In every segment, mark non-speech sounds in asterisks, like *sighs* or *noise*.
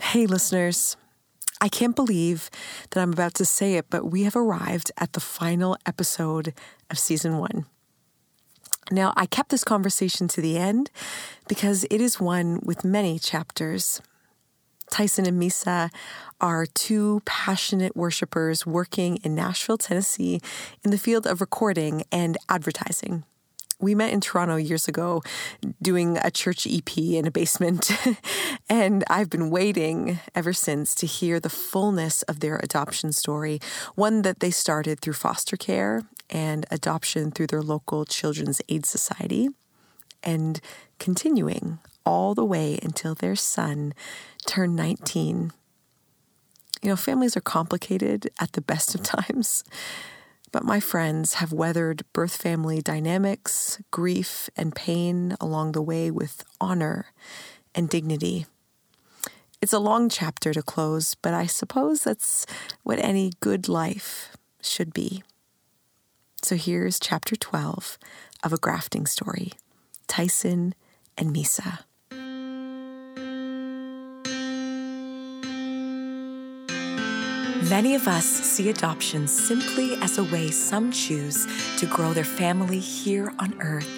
Hey, listeners. I can't believe that I'm about to say it, but we have arrived at the final episode of season one. Now, I kept this conversation to the end because it is one with many chapters. Tyson and Meesah are two passionate worshipers working in Nashville, Tennessee, in the field of recording and advertising we met in Toronto years ago doing a church EP in a basement. *laughs* and I've been waiting ever since to hear the fullness of their adoption story, one that they started through foster care and adoption through their local Children's Aid Society, and continuing all the way until their son turned 19. You know, families are complicated at the best of *laughs* times. But my friends have weathered birth family dynamics, grief, and pain along the way with honor and dignity. It's a long chapter to close, but I suppose that's what any good life should be. So here's chapter 12 of A Grafting Story Tyson and Meesah. Many of us see adoption simply as a way some choose to grow their family here on earth.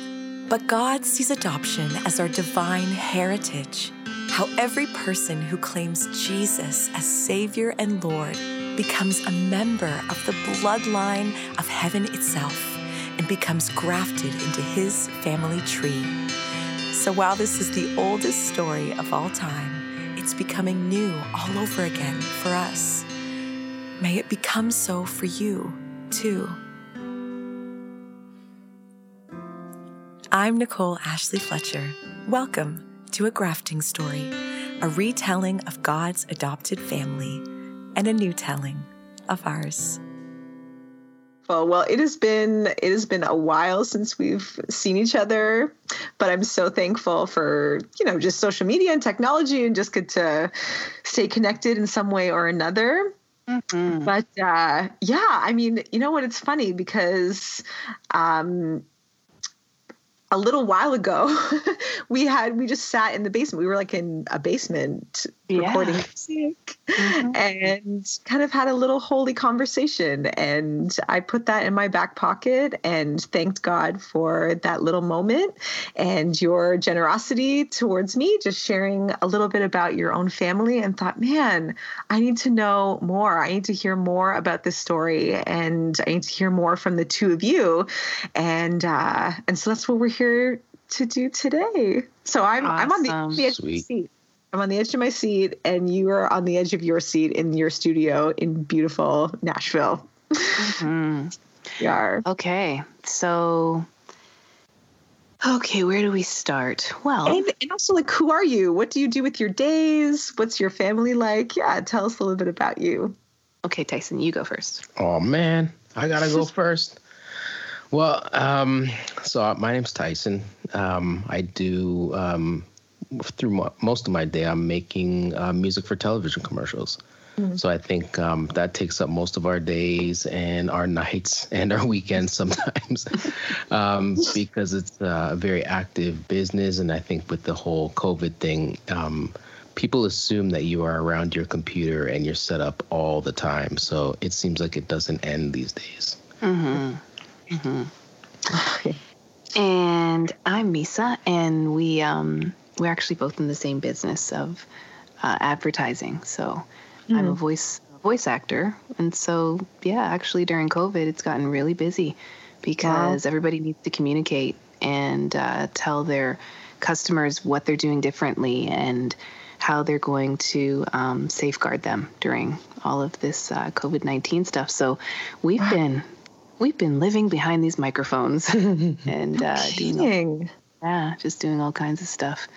But God sees adoption as our divine heritage, how every person who claims Jesus as Savior and Lord becomes a member of the bloodline of heaven itself and becomes grafted into His family tree. So while this is the oldest story of all time, it's becoming new all over again for us. May it become so for you, too. I'm Nicole Ashley Fletcher. Welcome to A Grafting Story, a retelling of God's adopted family and a new telling of ours. Well, well, it has been it has been a while since we've seen each other, but I'm so thankful for you know just social media and technology and just get to stay connected in some way or another. Mm-hmm. But uh, yeah, I mean, you know what? It's funny because um, a little while ago *laughs* we had we just sat in the basement we were like in a basement yeah. recording music mm-hmm. and kind of had a little holy conversation and i put that in my back pocket and thanked god for that little moment and your generosity towards me just sharing a little bit about your own family and thought man i need to know more i need to hear more about this story and i need to hear more from the two of you and uh and so that's what we're here to do today. So I'm awesome. I'm on the, the edge Sweet. of my seat. I'm on the edge of my seat, and you are on the edge of your seat in your studio in beautiful Nashville. Mm-hmm. *laughs* we are okay. So Okay, where do we start? Well, and, and, also like, who are you? What do you do with your days? What's your family like? Yeah, tell us a little bit about you. Okay, Tyson, you go first. Oh man, I gotta go *laughs* first. Well, um, so my name's Tyson. Um, I do um, through my, most of my day. I'm making uh, music for television commercials. Mm-hmm. So I think um, that takes up most of our days and our nights *laughs* and our weekends sometimes, *laughs* um, because it's a very active business. And I think with the whole COVID thing, um, people assume that you are around your computer and you're set up all the time. So it seems like it doesn't end these days. Mm-hmm. Mm-hmm. and I'm Meesah, and we um, we're actually both in the same business of uh, advertising. So mm. I'm a hmm. voice voice actor, and so yeah, actually during COVID, it's gotten really busy because wow. everybody needs to communicate and uh, tell their customers what they're doing differently and how they're going to um, safeguard them during all of this uh, COVID 19 stuff. So we've been we've been living behind these microphones *laughs* and uh, doing all, yeah, just doing all kinds of stuff.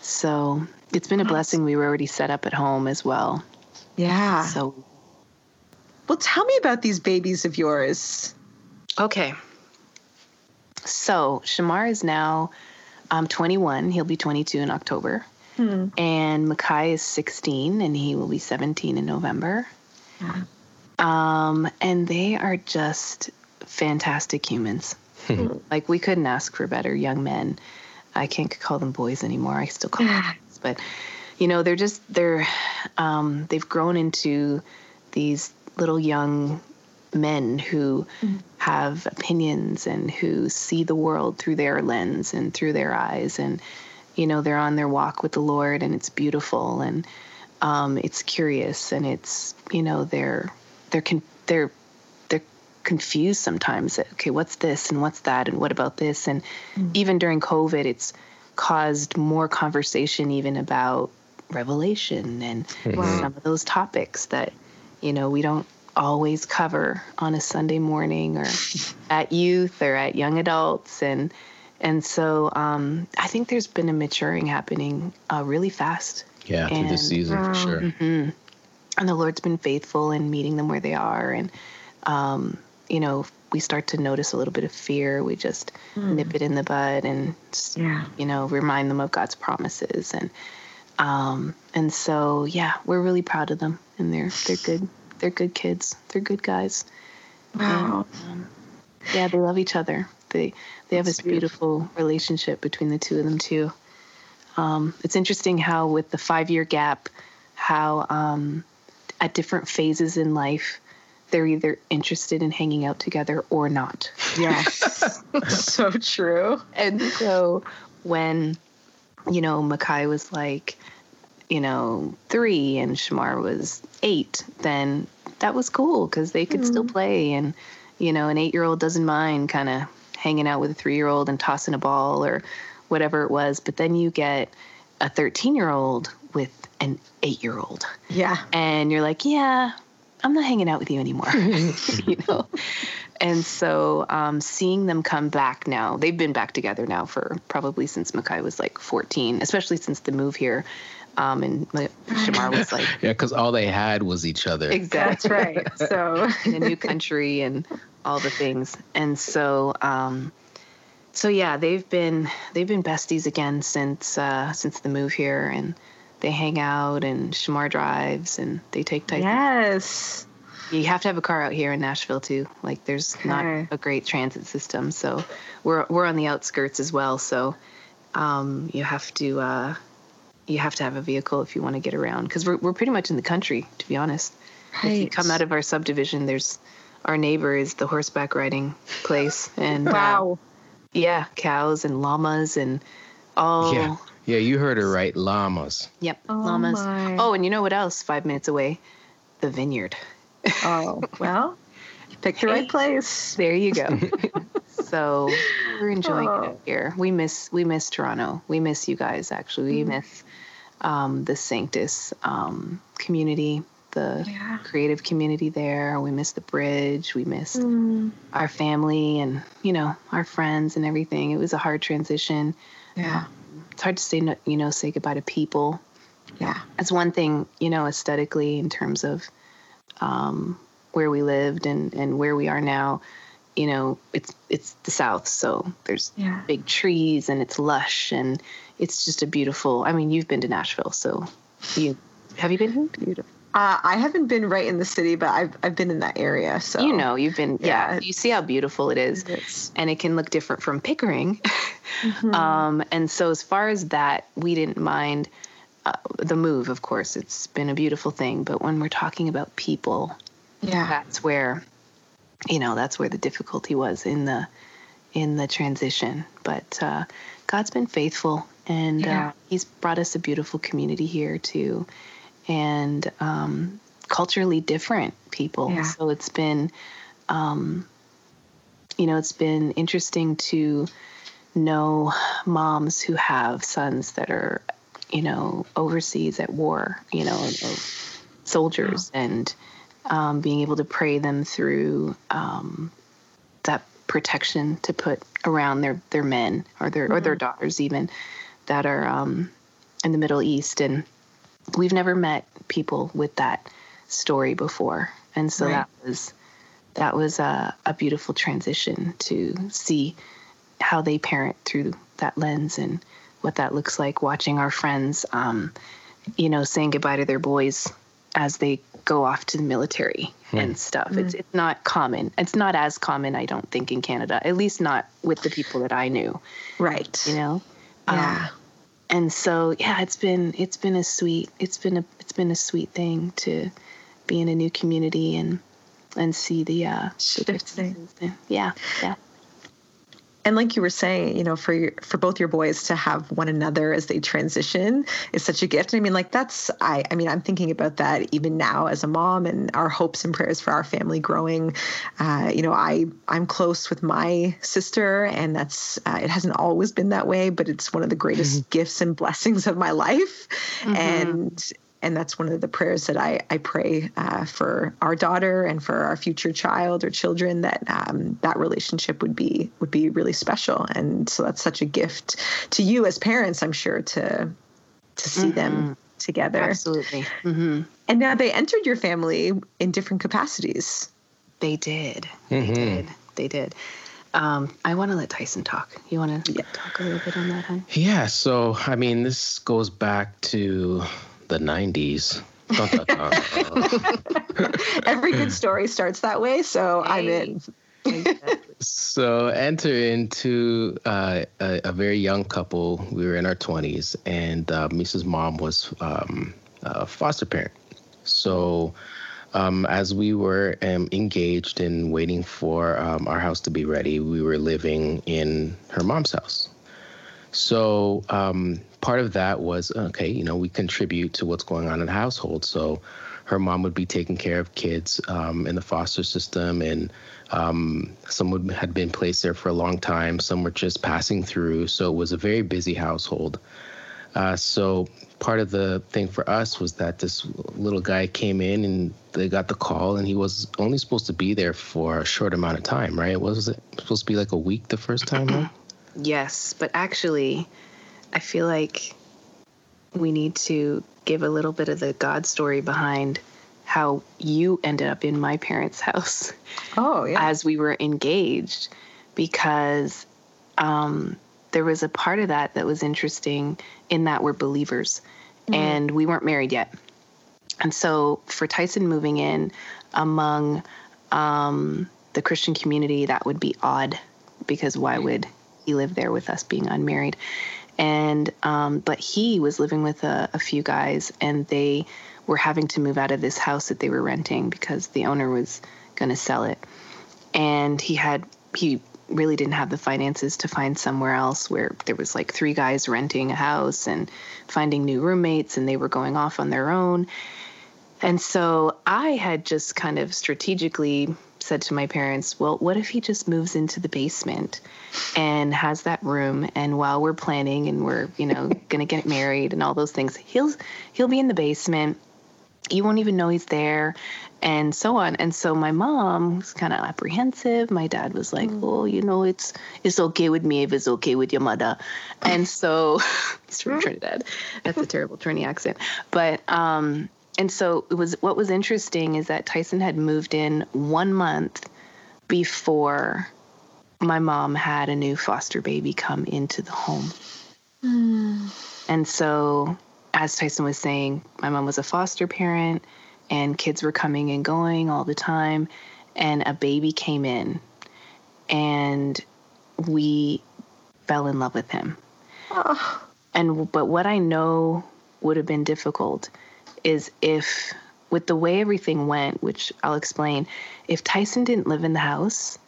So it's been a blessing. We were already set up at home as well. Yeah. So, well, tell me about these babies of yours. Okay. So Shamar is now um, 21. He'll be 22 in October. Hmm. And Makai is 16, and he will be 17 in November. Yeah. Um, and they are just fantastic humans. like we couldn't ask for better young men. I can't call them boys anymore. I still call them boys, but you know, they're just they're um, they've grown into these little young men who mm-hmm. have opinions and who see the world through their lens and through their eyes and you know they're on their walk with the lord and it's beautiful and um, it's curious and it's you know they're they're con- they're they're confused sometimes okay what's this and what's that and what about this and mm-hmm. even during covid it's caused more conversation even about revelation and wow. some of those topics that you know we don't always cover on a Sunday morning or *laughs* at youth or at young adults and and so um, I think there's been a maturing happening uh, really fast. Yeah, and, through this season for sure. Mm-hmm. And the Lord's been faithful in meeting them where they are, and um, you know we start to notice a little bit of fear. We just mm. nip it in the bud and yeah. you know remind them of God's promises and um, and so yeah, we're really proud of them, and they're they're good they're good kids. They're good guys. Wow. And, um, yeah, they love each other. They they have this beautiful. beautiful relationship between the two of them too. Um, it's interesting how with the five year gap, how um, at different phases in life, they're either interested in hanging out together or not. Yes, *laughs* so true. And so when you know Makai was like, you know, three and Shamar was eight, then that was cool because they could mm still play. And, you know, an eight year old doesn't mind kind of hanging out with a three year old and tossing a ball or whatever it was. But then you get a 13 year old with an eight year old. Yeah. And you're like, yeah, I'm not hanging out with you anymore. *laughs* *laughs* you know? And so um, seeing them come back now, they've been back together now for probably since Makai was like 14, especially since the move here. Um, and Shamar was like, *laughs* yeah, because all they had was each other. Exactly. That's right. So in a new country and all the things, and so um, so yeah, they've been they've been besties again since uh, since the move here, and they hang out and Shamar drives and they take Tyson. Yes. You have to have a car out here in Nashville too. Like there's okay. not a great transit system, so we're we're on the outskirts as well. So um, you have to. Uh, you have to have a vehicle if you want to get around because we're, we're pretty much in the country to be honest right. if you come out of our subdivision there's our neighbor is the horseback riding place and uh, wow uh, yeah cows and llamas and all yeah yeah you heard it right llamas yep oh llamas my. oh and you know what else five minutes away the vineyard oh *laughs* well pick the right place there you go *laughs* so we're enjoying oh. it here we miss we miss toronto we miss you guys actually we mm. miss um, the Sanctus um, community, the yeah. creative community there. We miss the bridge. We miss mm. our family and you know our friends and everything. It was a hard transition. Yeah, um, it's hard to say you know say goodbye to people. Yeah, that's one thing you know aesthetically in terms of um, where we lived and and where we are now you know it's it's the south so there's yeah. big trees and it's lush and it's just a beautiful. I mean, you've been to Nashville, so you have you been here? Beautiful. Uh, I haven't been right in the city, but I've I've been in that area. So you know, you've been yeah. yeah you see how beautiful it is, it and it can look different from Pickering. *laughs* Mm-hmm. um, and so as far as that, we didn't mind uh, the move. Of course, it's been a beautiful thing. But when we're talking about people, yeah, that's where you know that's where the difficulty was in the in the transition. But uh, God's been faithful, and yeah. uh, he's brought us a beautiful community here too and um, culturally different people yeah. so it's been um, you know it's been interesting to know moms who have sons that are you know overseas at war you know soldiers yeah. and um, being able to pray them through um, that protection to put around their their men or their mm-hmm. or their mm-hmm. daughters even that are um, in the Middle East, and we've never met people with that story before, and so right. that was that was a, a beautiful transition to see how they parent through that lens and what that looks like. Watching our friends, um, you know, saying goodbye to their boys as they go off to the military mm. and stuff. Mm. It's it's not common. It's not as common, I don't think, in Canada. At least not with the people that I knew. Right. You know. Yeah. Um, and so yeah, it's been it's been a sweet it's been a it's been a sweet thing to be in a new community and and see the uh Shifting. yeah yeah and like you were saying you know for your, for both your boys to have one another as they transition is such a gift i mean like that's i i mean i'm thinking about that even now as a mom and our hopes and prayers for our family growing uh, you know i i'm close with my sister and that's uh, it hasn't always been that way but it's one of the greatest mm-hmm. gifts and blessings of my life mm-hmm. and and that's one of the prayers that I, I pray uh, for our daughter and for our future child or children that um, that relationship would be would be really special and so that's such a gift to you as parents I'm sure to to see mm-hmm. them together absolutely mm-hmm. and now they entered your family in different capacities they did mm-hmm. they did they did um, I want to let Tyson talk. You want to yeah. talk a little bit on that, huh? Yeah. So, I mean, this goes back to the 90s. *laughs* Every good story starts that way, so hey. I'm in. so enter into uh, a, a, very young couple. We were in our 20s, and uh, Meesah's Mom was um, a foster parent. So um, as we were um, engaged in waiting for um, our house to be ready, we were living in her mom's house. So um, part of that was okay, you know, we contribute to what's going on in the household. So her mom would be taking care of kids um, in the foster system, and um, some would, had been placed there for a long time. Some were just passing through. So it was a very busy household. Uh, so part of the thing for us was that this little guy came in and they got the call, and he was only supposed to be there for a short amount of time, right? Was it supposed to be like a week the first time? Yes, but actually, I feel like we need to give a little bit of the God story behind how you ended up in my parents' house. Oh, yeah. As we were engaged, because um, there was a part of that that was interesting in that we're believers mm. and we weren't married yet. And so for Tyson moving in among um, the Christian community, that would be odd because why would he live there with us being unmarried and um, but he was living with a, a, few guys and they were having to move out of this house that they were renting because the owner was going to sell it. And he had he really didn't have the finances to find somewhere else where there was like three guys renting a house and finding new roommates and they were going off on their own. And so i had just kind of strategically said to my parents, well, what if he just moves into the basement and has that room and while we're planning and we're, you know, *laughs* going to get married and all those things, he'll he'll be in the basement. You won't even know he's there and so on. And so my mom was kind of apprehensive. My dad was like, mm. "Oh, you know, it's it's okay with me if it's okay with your mother." And so *laughs* it's from Trinidad. That's a terrible Trini accent. But um and so it was what was interesting is that Tyson had moved in one month before my mom had a new foster baby come into the home. Mm. And so, as Tyson was saying, my mom was a foster parent and kids were coming and going all the time. And a baby came in and we fell in love with him. Oh. And but what I know would have been difficult is if, with the way everything went, which I'll explain, if Tyson didn't live in the house,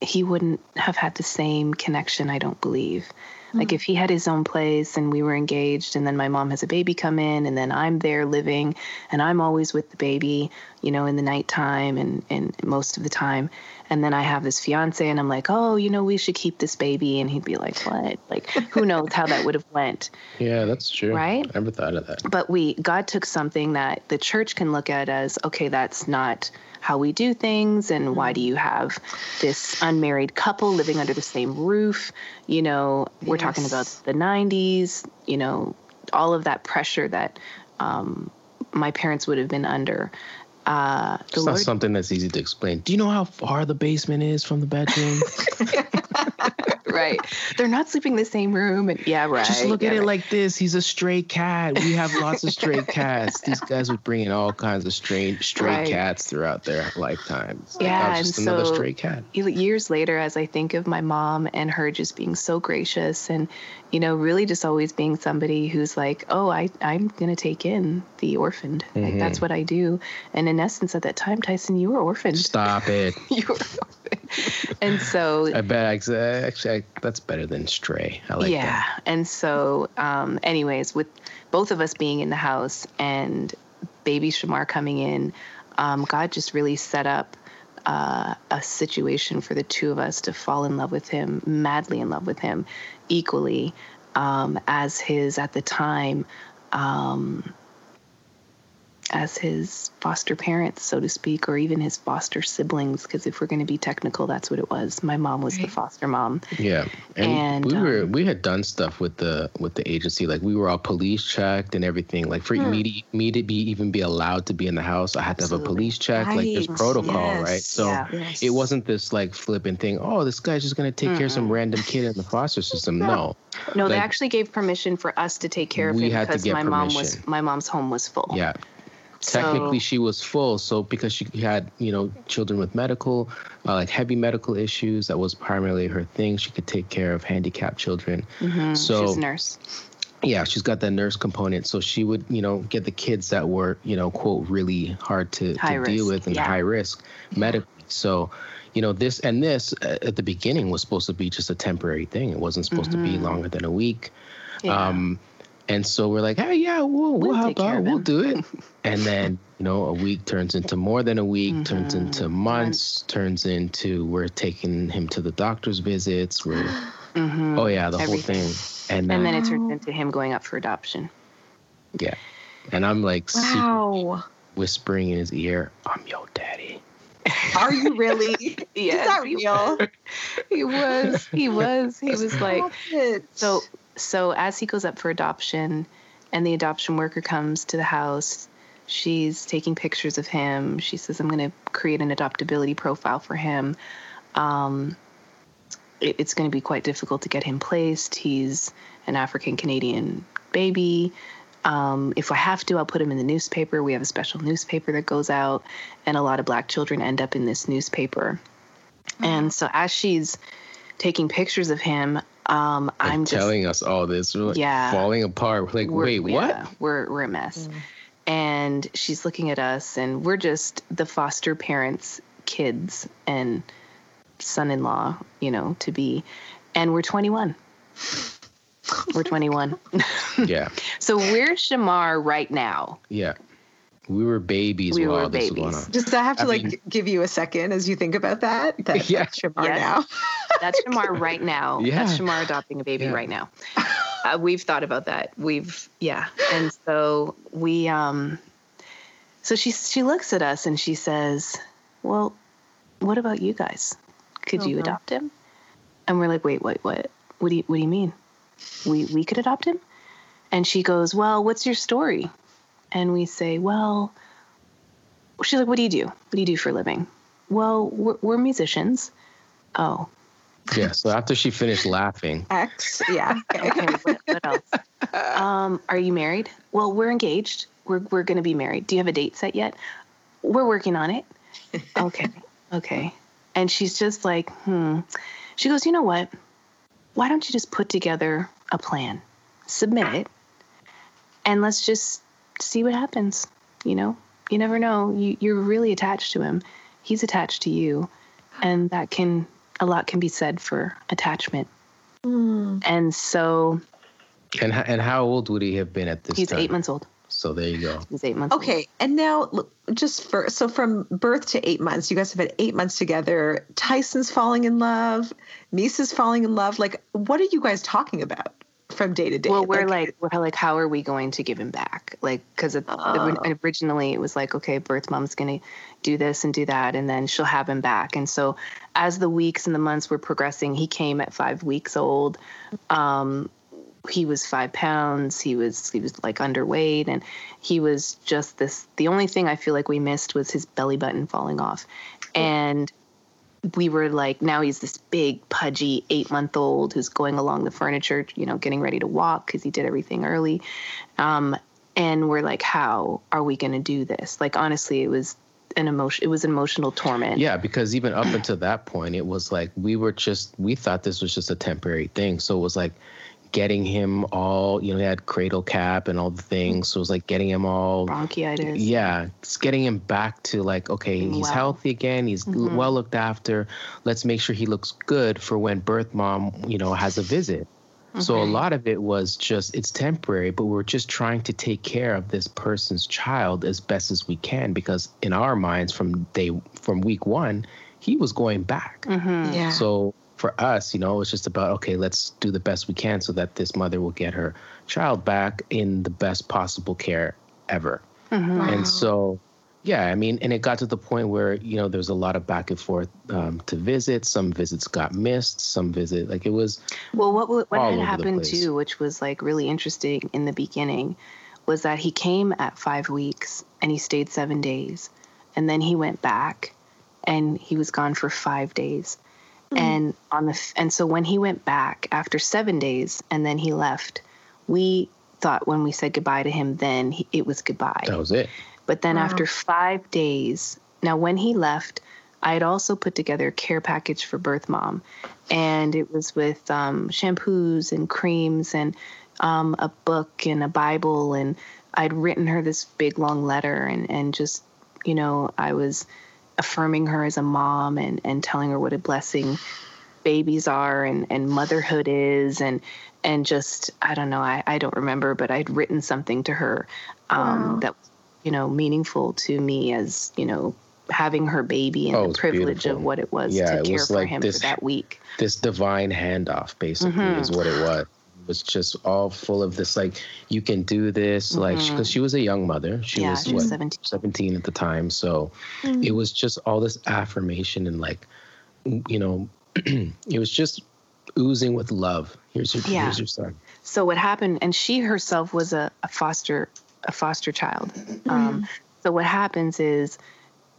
he wouldn't have had the same connection, I don't believe. Mm-hmm. Like if he had his own place and we were engaged, and then my mom has a baby come in, and then I'm there living, and I'm always with the baby, you know, in the nighttime and, and most of the time, and then I have this fiance and I'm like, oh, you know, we should keep this baby. And he'd be like, what? Like, who *laughs* knows how that would have went. Yeah, that's true. Right? I never thought of that. But we, God took something that the church can look at as, okay, that's not how we do things. And why do you have this unmarried couple living under the same roof? You know, we're yes. talking about the 90s, you know, all of that pressure that um, my parents would have been under. Uh, it's Lord, not something that's easy to explain. Do you know how far the basement is from the bedroom? *laughs* right. They're not sleeping in the same room. And yeah, right. Just look yeah, at it like this. He's a stray cat. We have lots of stray cats. These guys would bring in all kinds of strange stray Right. cats throughout their lifetimes. Like, Yeah, was just and another so- stray cat. years later as i think of my mom and her just being so gracious and you know really just always being somebody who's like oh I, i'm going to take in the orphaned like Mhm. that's what i do and in essence at that time tyson you were orphaned Stop it. *laughs* you were orphaned and so I bet uh, actually I, that's better than stray. I like yeah that. Yeah. And so um anyways with both of us being in the house and baby shamar coming in um, god just really set up uh, a situation for the two of us to fall in love with him madly in love with him equally um, as his at the time um, as his foster parents so to speak or even his foster siblings because if we're going to be technical that's what it was my mom was the foster mom Yeah, and, And, we were um, we had done stuff with the with the agency. Like we were all police checked and everything. Like for Hmm. me to me to be even be allowed to be in the house, I had to have a police check. Like there's Right, protocol, right? So yeah. Yes. it wasn't this like flippant thing. Oh, this guy's just gonna take care of some random kid in the foster system. *laughs* No, No, they actually gave permission for us to take care of him because get my mom was my mom's home was full. yeah. So- Technically, she was full. So because she had, you know, children with medical, uh, like heavy medical issues, that was primarily her thing. She could take care of handicapped children. Mhm, So she's a nurse. yeah, she's got that nurse component. So she would, you know, get the kids that were, you know, quote, really hard to, to High deal with and yeah. high risk medically. So, you know, this and this uh, at the beginning was supposed to be just a temporary thing. It wasn't supposed to be longer than a week. Mm-hmm. Yeah. Um, and so we're like, hey, yeah, we'll, we'll, We'll help out. We'll do it. *laughs* and then, you know, a week turns into more than a week, turns Mhm. into months, turns into we're taking him to the doctor's visits. We're, *gasps* Mhm. oh, yeah, the Everything. whole thing. And, and then, then it turned into him going up for adoption. yeah. And I'm like secretly Wow. whispering in his ear, I'm your daddy. *laughs* Are you really? *laughs* Is that real? He was. He was. He was like it. so so as he goes up for adoption and the adoption worker comes to the house she's taking pictures of him. She says i'm going to create an adoptability profile for him. Um, it, it's going to be quite difficult to get him placed. He's an african canadian baby. Um, if i have to i'll put him in the newspaper. We have a special newspaper that goes out and a lot of black children end up in this newspaper. And so as she's taking pictures of him um, And i'm just telling us all this. We're like Yeah. falling apart. We're like, we're- wait, what? we're we're a mess. And she's looking at us, and we're just the foster parents' kids and son-in-law, you know, to be, and we're 21. We're 21. *laughs* Yeah. *laughs* so we're Shamar right now. Yeah. We were babies We while were this was going babies. on. Just I have to I like mean- give you a second as you think about that. That *laughs* Yeah. that's Shamar Yes. now. *laughs* That's Shamar right now. *laughs* Yeah. That's Shamar adopting a baby Yeah. right now. Uh, we've thought about that. We've yeah, and so we um, so she she looks at us and she says, "Well, what about you guys? Could you Uh-huh. adopt him?" And we're like, "Wait, wait, what? What do you what do you mean? We we could adopt him?" And she goes, "Well, what's your story?" And we say, "Well." She's like, "What do you do? What do you do for a living?" Well, we're, we're musicians. Oh, Yeah. So after she finished laughing, *laughs* X. Yeah. Okay. Okay, what, what else? *laughs* Um, are you married? Well, we're engaged. We're we're gonna be married. Do you have a date set yet? We're working on it. *laughs* Okay, okay. And she's just like, hmm. She goes, you know what? Why don't you just put together a plan, submit it, and let's just see what happens. You know, you never know. You you're really attached to him. He's attached to you, and that can a lot can be said for attachment. Mm. And so and and how old would he have been at this he's time? eight months old. So there you go. He's eight months old. Okay, and now just for so from birth to eight months, you guys have had eight months together. Tyson's falling in love, Meesah's falling in love. Like, what are you guys talking about from day to day? Well, we're like, we're like, how are we going to give him back? Like, because Oh. originally it was like, okay, birth mom's going to do this and do that, and then she'll have him back. And so, as the weeks and the months were progressing, he came at five weeks old. Um, he was five pounds. He was he was like underweight, and he was just this. The only thing I feel like we missed was his belly button falling off, and we were like, now he's this big, pudgy eight month old who's going along the furniture, you know, getting ready to walk because he did everything early. Um, and we're like, how are we going to do this? Like, honestly, it was an emotion. It was an emotional torment. Yeah, because even up until that point, it was like we were just we thought this was just a temporary thing. So it was like getting him all, you know, he had cradle cap and all the things. So it was like getting him all bronchitis. Yeah, it's getting him back to like, okay, he's well. healthy again. He's mm-hmm. well looked after. Let's make sure he looks good for when birth mom, you know, has a visit. Okay. So a lot of it was just it's temporary, but we're just trying to take care of this person's child as best as we can because in our minds from day from week one, he was going back. Mm-hmm. Yeah. So for us, you know, it's just about okay, let's do the best we can so that this mother will get her child back in the best possible care ever. Mm-hmm. Wow. And so, yeah, I mean, and it got to the point where you know there was a lot of back and forth um, to visit. Some visits got missed. Some visit like it was. Well, what what had happened too, which was like really interesting in the beginning, was that he came at five weeks and he stayed seven days, and then he went back, and he was gone for five days Mm-hmm. And on the and so when he went back after 7 days and then he left, we thought when we said goodbye to him then he, it was goodbye. That was it. But then wow. after 5 days, now when he left, I had also put together a care package for birth mom, and it was with um, shampoos and creams and um, a book and a Bible, and I'd written her this big long letter, and and just you know I was affirming her as a mom and, and telling her what a blessing babies are and, and motherhood is and and just I don't know I, I don't remember but I'd written something to her um, wow. that you know meaningful to me as you know having her baby and oh, the privilege beautiful. of what it was yeah, to care for like him this, for that week. This divine handoff basically mm-hmm. is what it was was just all full of this like you can do this mm-hmm. like because she was a young mother she yeah, was, she was 17. 17 at the time so mm-hmm. it was just all this affirmation and like you know *clears throat* it was just oozing with love here's your yeah. here's your son so what happened and she herself was a, a foster a foster child mm-hmm. um, so what happens is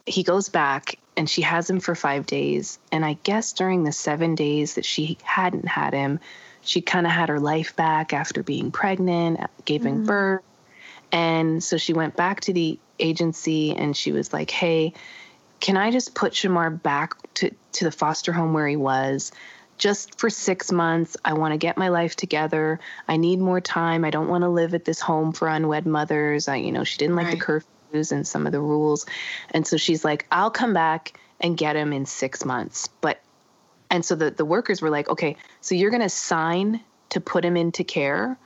he goes back and she has him for five days and i guess during the seven days that she hadn't had him she kind of had her life back after being pregnant, giving mm-hmm. birth. And so she went back to the agency and she was like, hey, can I just put Shamar back to, to the foster home where he was? Just for six months. I want to get my life together. I need more time. I don't want to live at this home for unwed mothers. I, you know, she didn't like right. the curfews and some of the rules. And so she's like, I'll come back and get him in six months. But and so the, the workers were like, okay, so you're going to sign to put him into care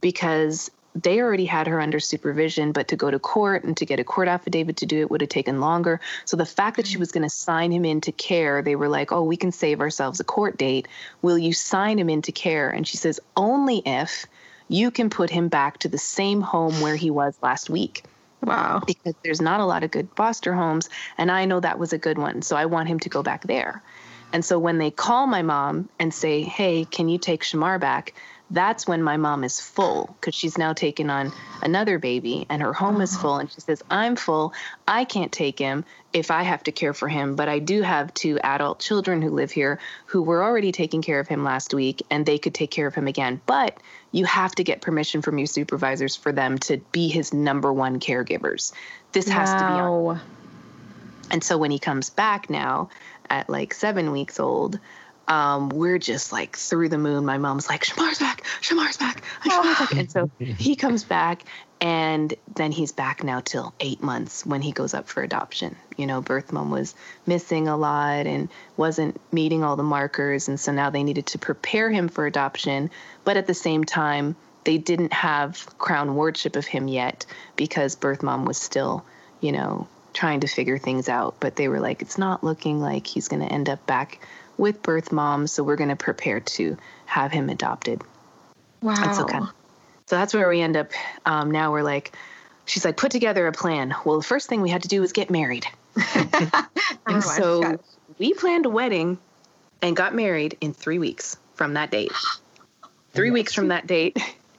because they already had her under supervision, but to go to court and to get a court affidavit to do it would have taken longer. So the fact that she mm-hmm. was going to sign him into care, they were like, oh, we can save ourselves a court date. Will you sign him into care? And she says, only if you can put him back to the same home where he was last week. Wow. Because there's not a lot of good foster homes. And I know that was a good one. So I want him to go back there. And so when they call my mom and say, hey, can you take Shamar back? That's when my mom is full because she's now taken on another baby and her home is oh. full. And she says, I'm full. I can't take him if I have to care for him. But I do have two adult children who live here who were already taking care of him last week and they could take care of him again. But you have to get permission from your supervisors for them to be his number one caregivers. This has wow. to be on. And so when he comes back now, at like seven weeks old, um, we're just like through the moon. My mom's like, Shamar's back, Shamar's back, Shamar's back. *laughs* And so he comes back, and then he's back now till eight months when he goes up for adoption. You know, birth mom was missing a lot and wasn't meeting all the markers. And so now they needed to prepare him for adoption. But at the same time, they didn't have crown wardship of him yet because birth mom was still, you know, trying to figure things out, but they were like, it's not looking like he's going to end up back with birth mom, so we're going to prepare to have him adopted. Wow. so, kind of, so that's where we end up. Um, now we're like, she's like, put together a plan. Well, the first thing we had to do was get married. *laughs* and oh, so we planned a wedding and got married in three weeks from that date. *gasps* Three weeks from that date.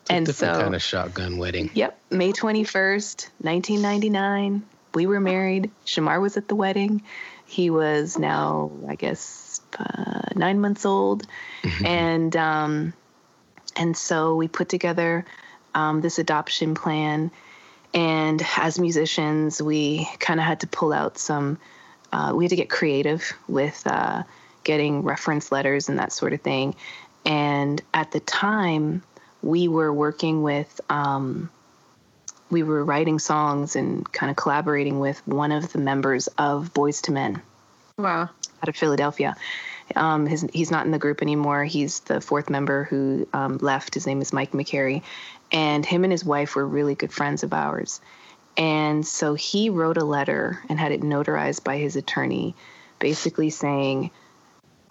and so kind of shotgun wedding. Yep, May 21st, 1999 we were married. Shamar was at the wedding. He was now, I guess, uh, nine months old, *laughs* and um, and so we put together um, this adoption plan. And as musicians, we kind of had to pull out some. Uh, we had to get creative with uh, getting reference letters and that sort of thing. And at the time, we were working with. Um, we were writing songs and kind of collaborating with one of the members of Boyz II Men. Wow. Out of Philadelphia. Um, his, he's not in the group anymore. He's the fourth member who um, left. His name is Mike McCary. And him and his wife were really good friends of ours. And so he wrote a letter and had it notarized by his attorney, basically saying,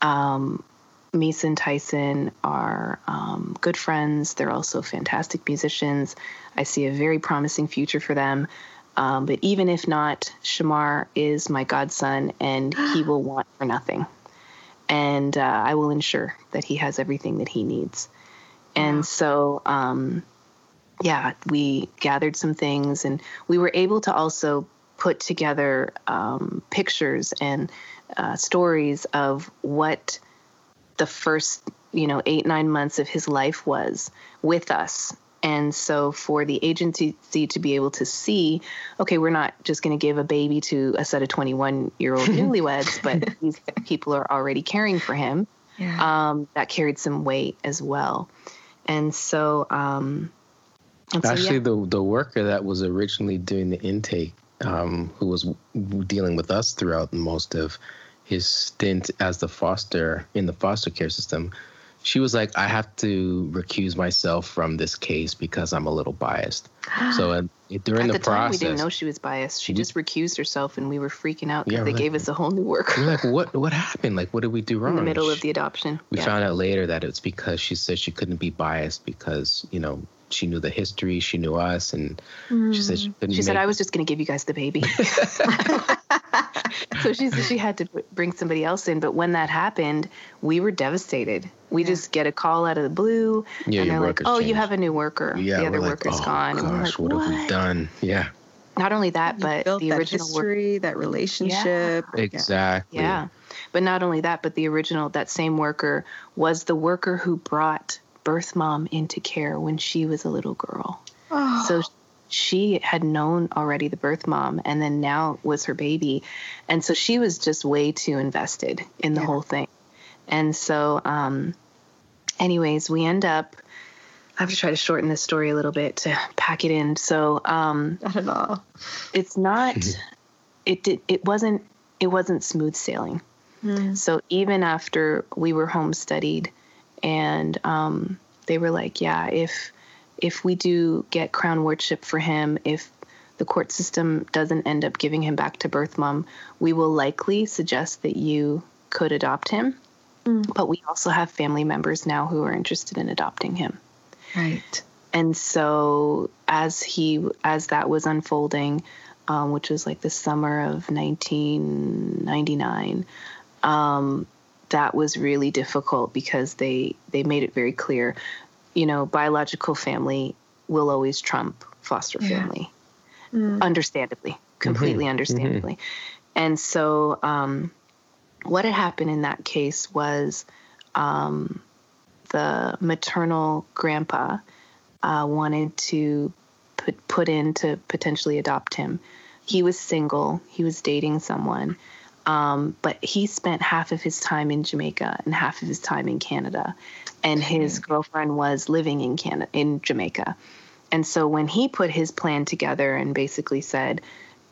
um, And Tyson are um, good friends. They're also fantastic musicians. I see a very promising future for them. Um, but even if not, Shamar is my godson and he *gasps* will want for nothing. And uh, I will ensure that he has everything that he needs. And so, um, yeah, we gathered some things and we were able to also put together um, pictures and uh, stories of what the first you know eight nine months of his life was with us and so for the agency to be able to see okay we're not just going to give a baby to a set of 21 year old *laughs* newlyweds but these people are already caring for him yeah. um, that carried some weight as well and so um, and actually so, yeah. the the worker that was originally doing the intake um, who was dealing with us throughout most of his stint as the foster in the foster care system, she was like, I have to recuse myself from this case because I'm a little biased. *gasps* So uh, during At the, the process, time, we didn't know she was biased. She we, just recused herself, and we were freaking out because yeah, they like, gave us a whole new worker. We're like, *laughs* what? What happened? Like, what did we do wrong? In the middle of the adoption. We yeah. found out later that it's because she said she couldn't be biased because you know she knew the history, she knew us, and mm. she said she couldn't. She said, "I was just going to give you guys the baby." *laughs* *laughs* so she said she had to bring somebody else in. But when that happened, we were devastated. We yeah. just get a call out of the blue, yeah, and they're like, "Oh, changed. you have a new worker. Yeah, the other like, worker's oh, gone." Gosh, and we're like, what, what, have we done? Yeah. Not only that, you but the that original history, work- that relationship. Yeah. Exactly. Yeah. But not only that, but the original, that same worker was the worker who brought birth mom into care when she was a little girl. Oh. So she had known already the birth mom and then now was her baby. And so she was just way too invested in the yeah. whole thing. And so, um, anyways, we end up. I have to try to shorten this story a little bit to pack it in. So, um, not at all. It's not. it did. It wasn't. It wasn't smooth sailing. Mm. So even after we were home studied, and um, they were like, "Yeah, if if we do get crown wardship for him, if the court system doesn't end up giving him back to birth mom, we will likely suggest that you could adopt him. Mm. But we also have family members now who are interested in adopting him. Right. And so as he as that was unfolding, um, which was like the summer of 1999, um, that was really difficult because they they made it very clear you know, biological family will always trump foster yeah. family, mm. understandably, completely mm-hmm. understandably. Mm-hmm. And so, um, what had happened in that case was um, the maternal grandpa uh, wanted to put put in to potentially adopt him. He was single. He was dating someone. Um, but he spent half of his time in Jamaica and half of his time in Canada, and his girlfriend was living in Canada in Jamaica. And so when he put his plan together and basically said,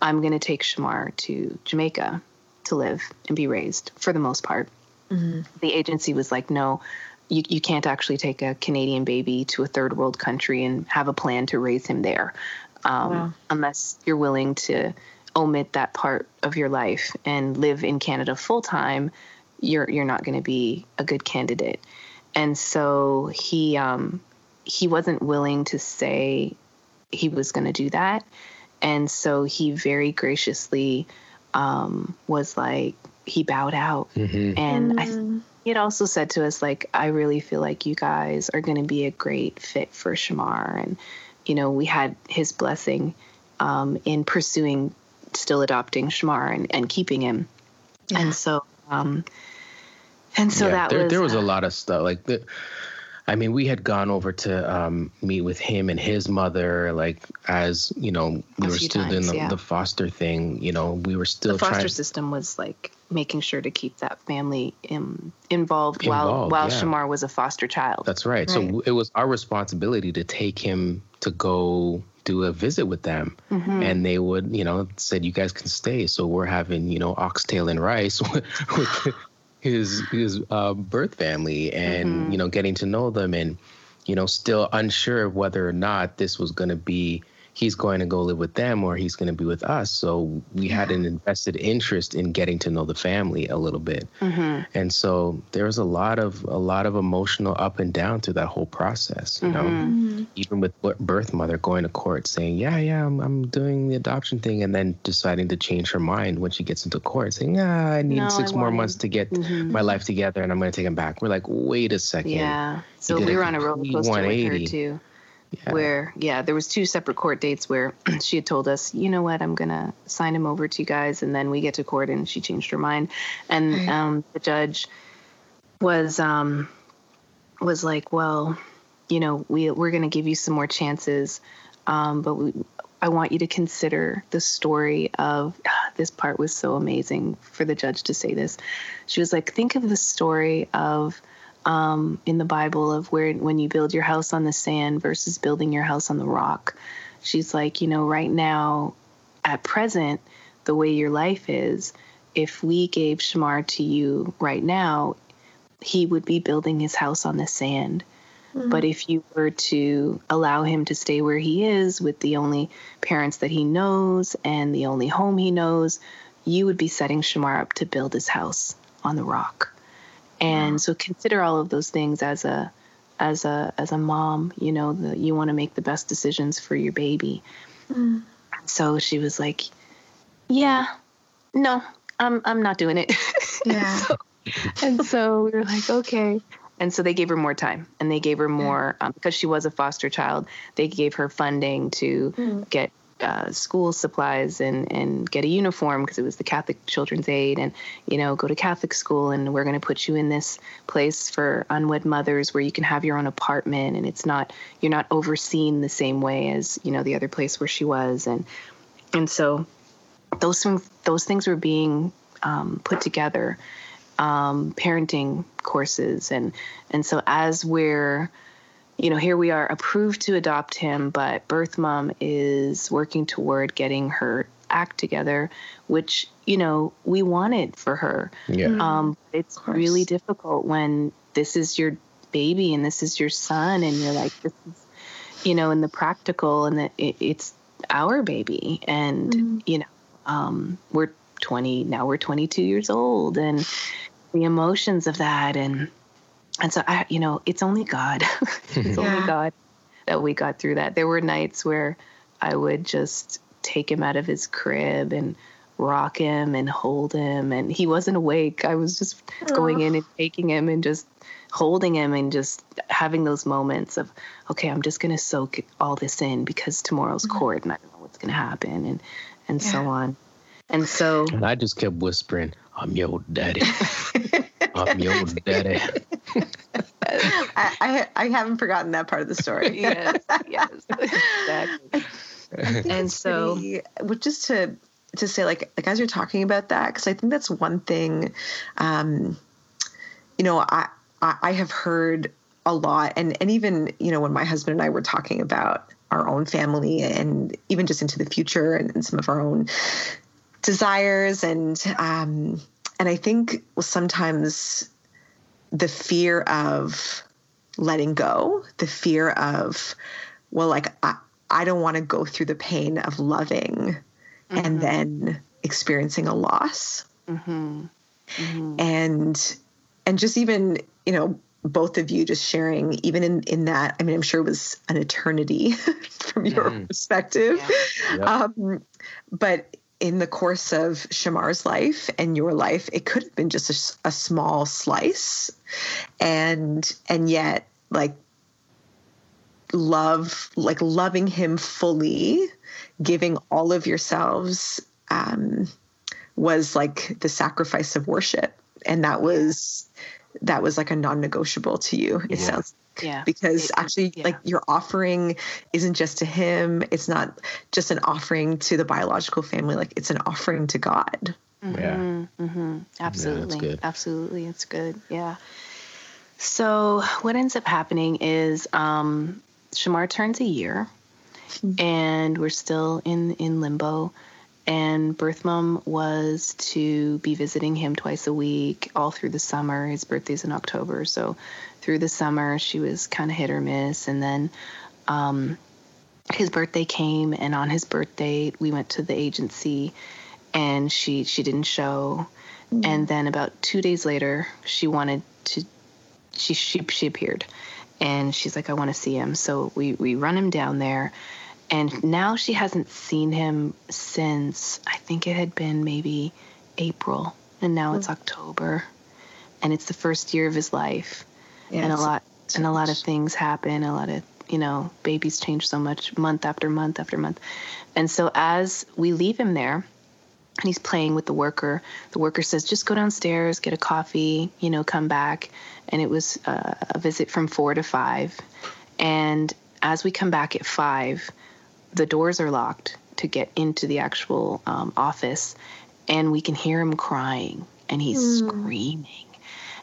"I'm going to take Shamar to Jamaica to live and be raised for the most part," mm-hmm. the agency was like, "No." You, you can't actually take a Canadian baby to a third world country and have a plan to raise him there um, wow. unless you're willing to omit that part of your life and live in Canada full time, you're you're not going to be a good candidate. And so he um, he wasn't willing to say he was going to do that, and so he very graciously um, was like he bowed out, mm-hmm. and mm. I. He had also said to us, like, I really feel like you guys are going to be a great fit for Shamar. And, you know, we had his blessing um, in pursuing still adopting Shamar and, and keeping him. yeah. and so um, and so yeah, that there, was there was a lot of stuff like the, I mean, we had gone over to um, meet with him and his mother, like as you know, we were still times, in the, yeah. the, foster thing. You know, we were still the foster trying... system was like making sure to keep that family in, involved, involved while while yeah. Shamar was a foster child. That's right. right. So it was our responsibility to take him to go do a visit with them mm-hmm. and they would you know said you guys can stay so we're having you know oxtail and rice *laughs* with, with his his uh, birth family and mm-hmm. you know getting to know them and you know still unsure of whether or not this was going to be he's going to go live with them or he's going to be with us. So we had an invested interest in getting to know the family a little bit. Mm-hmm. And so there was a lot of a lot of emotional up and down through that whole process, you mm-hmm. know. Mm-hmm. Even with birth mother going to court saying, "Yeah, yeah, I'm, I'm doing the adoption thing," and then deciding to change her mind when she gets into court, saying, "Yeah, I need no, six I more months to get mm-hmm. my life together, and I'm going to take him back." We're like, "Wait a second. Yeah. So we were on a roller coaster with her too yeah. where yeah there was two separate court dates where *clears throat* she had told us you know what i'm gonna sign him over to you guys and then we get to court and she changed her mind and um, the judge was um, was like well you know we we're gonna give you some more chances um, but we, I want you to consider the story of *sighs* this part was so amazing for the judge to say this. She was like, think of the story of um, in the Bible of where when you build your house on the sand versus building your house on the rock. She's like, you know, right now, at present, the way your life is, if we gave Shamar to you right now, he would be building his house on the sand. Mm-hmm. But if you were to allow him to stay where he is with the only parents that he knows and the only home he knows, you would be setting Shamar up to build his house on the rock and so consider all of those things as a as a as a mom you know the, you want to make the best decisions for your baby. Mm. so she was like yeah no i'm i'm not doing it. *laughs* Yeah. So, and so we were like okay. And so they gave her more time and they gave her more um, because she was a foster child they gave her funding to mm. get uh, school supplies and and get a uniform because it was the Catholic Children's Aid and you know go to Catholic school and we're going to put you in this place for unwed mothers where you can have your own apartment and it's not you're not overseen the same way as you know the other place where she was. And and so those things those things were being um, put together um, parenting courses and and so as we're you know, here we are approved to adopt him, but birth mom is working toward getting her act together, which, you know, we wanted for her. Yeah. Mm-hmm. Um, it's really difficult when this is your baby and this is your son, and you're like, this is, you know, in the practical, and that it, it's our baby. And, mm-hmm. you know, um, we're 20, now we're 22 years old, and the emotions of that, and, and so I, you know, it's only God. *laughs* it's yeah. only God that we got through that. There were nights where I would just take him out of his crib and rock him and hold him and he wasn't awake. I was just going in and taking him and just holding him and just having those moments of okay, I'm just going to soak all this in because tomorrow's mm-hmm. court and I don't know what's going to happen and and yeah. so on. And so and I just kept whispering, "I'm your daddy." *laughs* I'm your daddy. *laughs* I, I, I haven't forgotten that part of the story. *laughs* yes, yes, exactly. *laughs* and so, pretty, just to to say, like, like as you're talking about that, because I think that's one thing. Um, you know, I, I I have heard a lot, and and even you know when my husband and I were talking about our own family and even just into the future and, and some of our own desires and um, and I think sometimes the fear of letting go, the fear of, well, like, I, I don't want to go through the pain of loving mm-hmm. and then experiencing a loss. Mm-hmm. Mm-hmm. And, and just even, you know, both of you just sharing, even in, in that, I mean, I'm sure it was an eternity *laughs* from your mm-hmm. perspective. Yeah. Yep. Um, but in the course of Shamar's life and your life, it could have been just a, a small slice, and and yet like love, like loving him fully, giving all of yourselves um, was like the sacrifice of worship. And that was that was like a non-negotiable to you it Yeah. sounds Yeah. because It- actually yeah. like your offering isn't just to him it's not just an offering to the biological family like it's an offering to god Yeah. Mm-hmm. Absolutely. good. Absolutely. It's good. Yeah. So what ends up happening is um, Shamar turns a year and we're still in, in limbo. And birth mom was to be visiting him twice a week all through the summer. His birthday's in October. So through the summer, she was kind of hit or miss. And then um, his birthday came, and on his birthday, we went to the agency and she she didn't show and then about two days later she wanted to she she, she appeared and she's like i want to see him so we we run him down there and now she hasn't seen him since i think it had been maybe april and now it's october and it's the first year of his life. And a lot and a lot of things happen a lot of you know babies change so much month after month after month. And so as we leave him there and he's playing with the worker the worker says just go downstairs get a coffee you know come back. And it was uh, a visit from four to five. And as we come back at five the doors are locked to get into the actual um, office and we can hear him crying and he's hmm. screaming.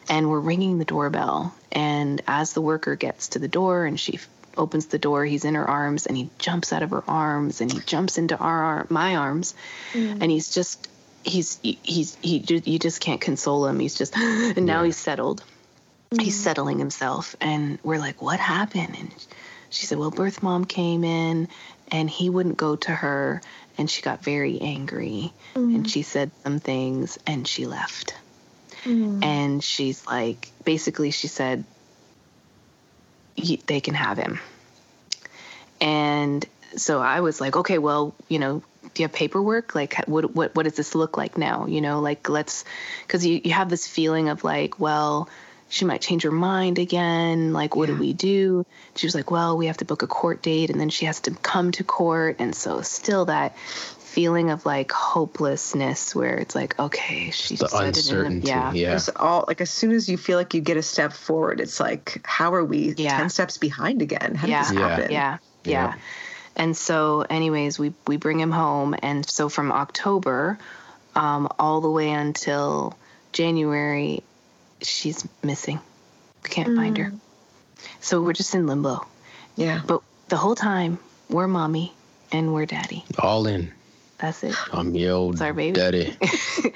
And we're ringing the doorbell and as the worker gets to the door and she f- opens the door he's in her arms and he jumps out of her arms and he jumps into our ar- my arms. Hmm. And he's just he's he's he ju- you just can't console him. He's just and now he's settled. He's hmm. settling himself and we're like what happened? And she said well birth mom came in and he wouldn't go to her and she got very angry and mm. she said some things and she left. Mm. And she's like basically she said they can have him. And so i was like okay well you know do you have paperwork? Like what what what does this look like now? You know like let's because you, you have this feeling of like well she might change her mind again like what do we do she was like well we have to book a court date and then she has to come to court and so still that feeling of like hopelessness where it's like okay she's The said it in a- uncertainty. yeah Yeah. It's all like as soon as you feel like you get a step forward, it's like, how are we Yeah. 10 steps behind again? How yeah, did this Yeah. happen? Yeah, yeah. Yeah. And so, anyways, we we bring him home, and so from October, um, all the way until January, she's missing. We can't find her. Mm. So we're just in limbo. Yeah. But the whole time, we're mommy and we're daddy. All in. That's it. I'm your old It's our baby. daddy. *laughs*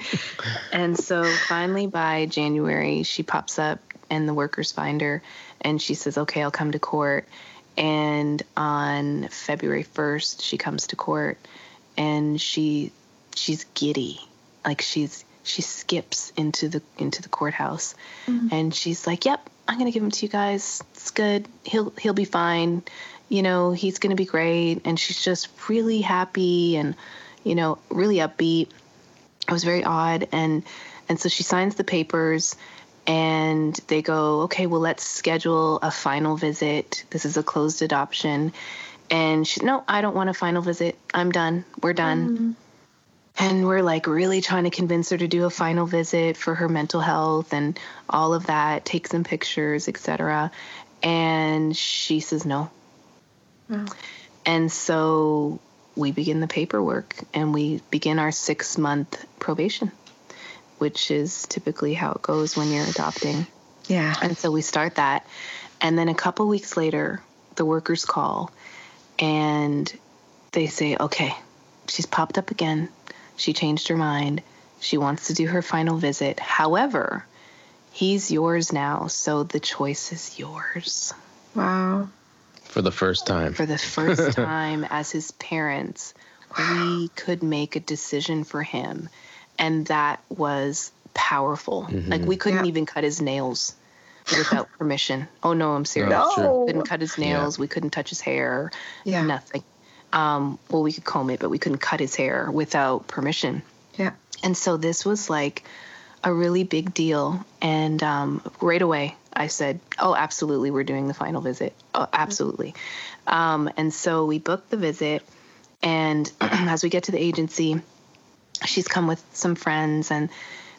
And so finally by January, she pops up and the workers find her and she says, okay, I'll come to court. And on February 1st, she comes to court and she she's giddy. Like she's she skips into the into the courthouse. Mm-hmm. And she's like, "Yep, I'm going to give him to you guys. It's good. He'll he'll be fine. You know, he's going to be great." And she's just really happy and you know, really upbeat. It was very odd. And and so she signs the papers and they go okay well let's schedule a final visit. This is a closed adoption. And she no i don't want a final visit. I'm done. We're done mm-hmm. And we're like really trying to convince her to do a final visit for her mental health and all of that take some pictures etc and she says no mm-hmm. and so we begin the paperwork and we begin our six month probation, which is typically how it goes when you're adopting. Yeah. And so we start that. And then a couple weeks later, the workers call and they say, okay, she's popped up again. She changed her mind. She wants to do her final visit. However, he's yours now. So the choice is yours Wow. For the first time. for the first *laughs* time as his parents, we could make a decision for him. And that was powerful. Like mm-hmm. we couldn't Yeah. even cut his nails without *laughs* permission. Oh no, I'm serious. No. Couldn't cut his nails. We couldn't touch his hair. Yeah. Nothing. Um, well, we could comb it, but we couldn't cut his hair without permission. Yeah. And so this was like a really big deal. And um, right away, I said, Oh, absolutely, we're doing the final visit. Oh, absolutely. Um, and so we booked the visit. And *clears throat* as we get to the agency, she's come with some friends, and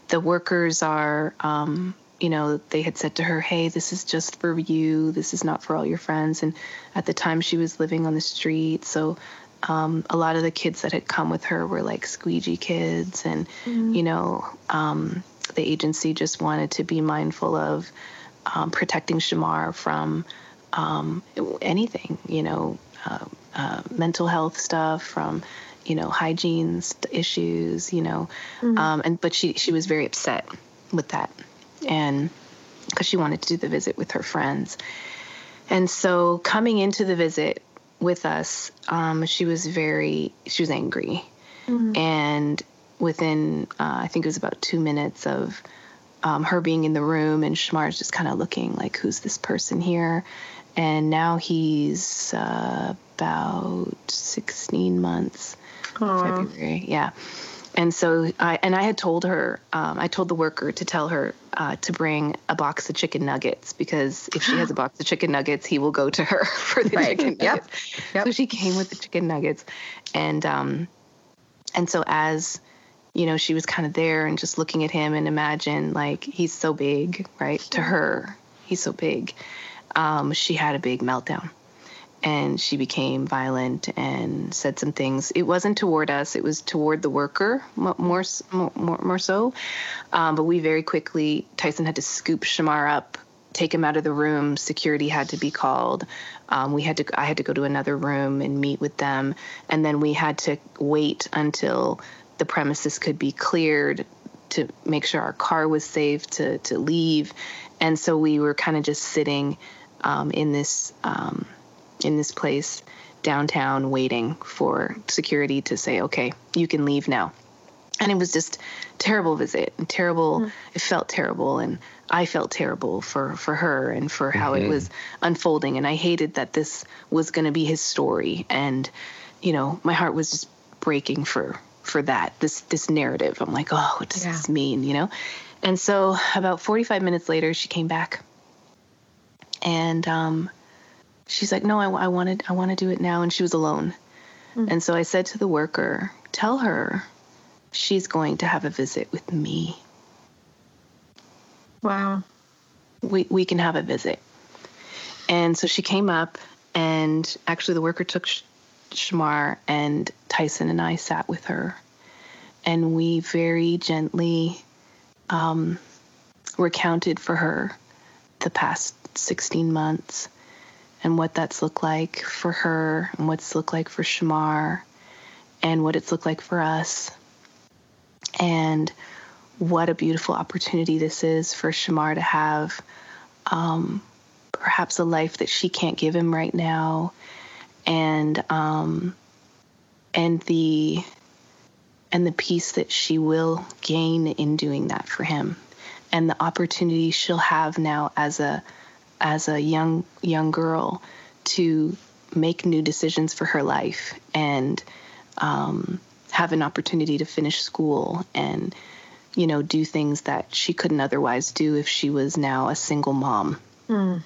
the workers are, um, you know, they had said to her, "Hey, this is just for you. This is not for all your friends." And at the time, she was living on the street, so um, a lot of the kids that had come with her were like squeegee kids, and mm-hmm. you know, um, the agency just wanted to be mindful of um, protecting Shamar from um, anything, you know, uh, uh, mental health stuff, from you know hygiene issues, you know, mm-hmm. Um, and but she she was very upset with that, and because she wanted to do the visit with her friends, and so coming into the visit with us, um, she was very she was angry, mm-hmm. and within uh, I think it was about two minutes of um, her being in the room and Shamar's just kind of looking like, who's this person here? And now he's uh, about 16 months, Aww. February. Yeah. And so I and I had told her, um, I told the worker to tell her uh, to bring a box of chicken nuggets because if she has a *gasps* box of chicken nuggets, he will go to her *laughs* for the right. chicken nuggets. Yep. Yep. So she came with the chicken nuggets, and um, and so as you know, she was kind of there and just looking at him and imagine like he's so big, right? To her, he's so big. Um, she had a big meltdown and she became violent and said some things. It wasn't toward us; it was toward the worker more more more, so. Um, but we very quickly, Tyson had to scoop Shamar up, take him out of the room. Security had to be called. Um, we had to. I had to go to another room and meet with them, and then we had to wait until the premises could be cleared to make sure our car was safe to to leave, and so we were kind of just sitting um, in this um, in this place downtown, waiting for security to say, "Okay, you can leave now." And it was just terrible visit and terrible. Mm. It felt terrible, and I felt terrible for for her and for how mm-hmm. it was unfolding. And I hated that this was going to be his story, and you know, my heart was just breaking for for that this this narrative. I'm like, oh, what does yeah. this mean? You know. And so about 45 minutes later, she came back, and um, she's like, no, I, I wanted I want to do it now, and she was alone. Mm-hmm. And so I said to the worker, tell her she's going to have a visit with me. Wow. We we can have a visit. And so she came up, and actually the worker took Shamar and Tyson and I sat with her, and we very gently um, recounted for her the past 16 months and what that's looked like for her and what's looked like for Shamar and what it's looked like for us. And what a beautiful opportunity this is for Shamar to have um, perhaps a life that she can't give him right now and um, and the and the peace that she will gain in doing that for him and the opportunity she'll have now as a as a young young girl to make new decisions for her life and um, have an opportunity to finish school and you know do things that she couldn't otherwise do if she was now a single mom. Mm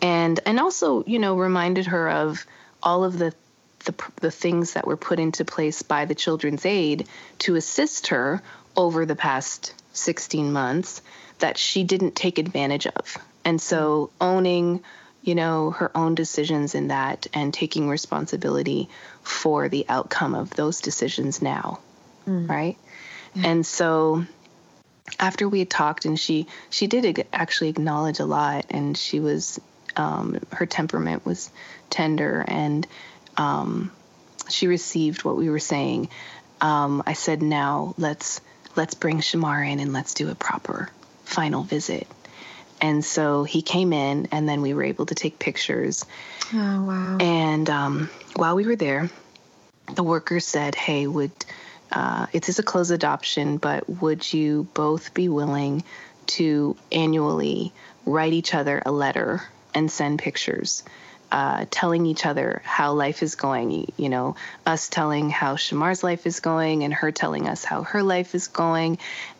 and and also you know reminded her of all of the the, the things that were put into place by the children's aid to assist her over the past 16 months that she didn't take advantage of and so owning you know her own decisions in that and taking responsibility for the outcome of those decisions now mm. right yeah. and so after we had talked and she she did actually acknowledge a lot and she was um, her temperament was tender and um, she received what we were saying um, i said now let's let's bring shamar in and let's do a proper final visit and so he came in and then we were able to take pictures oh wow and um, while we were there the workers said hey would uh, it is a closed adoption, but would you both be willing to annually write each other a letter and send pictures? Uh, telling each other how life is going, you know, us telling how Shamar's life is going and her telling us how her life is going.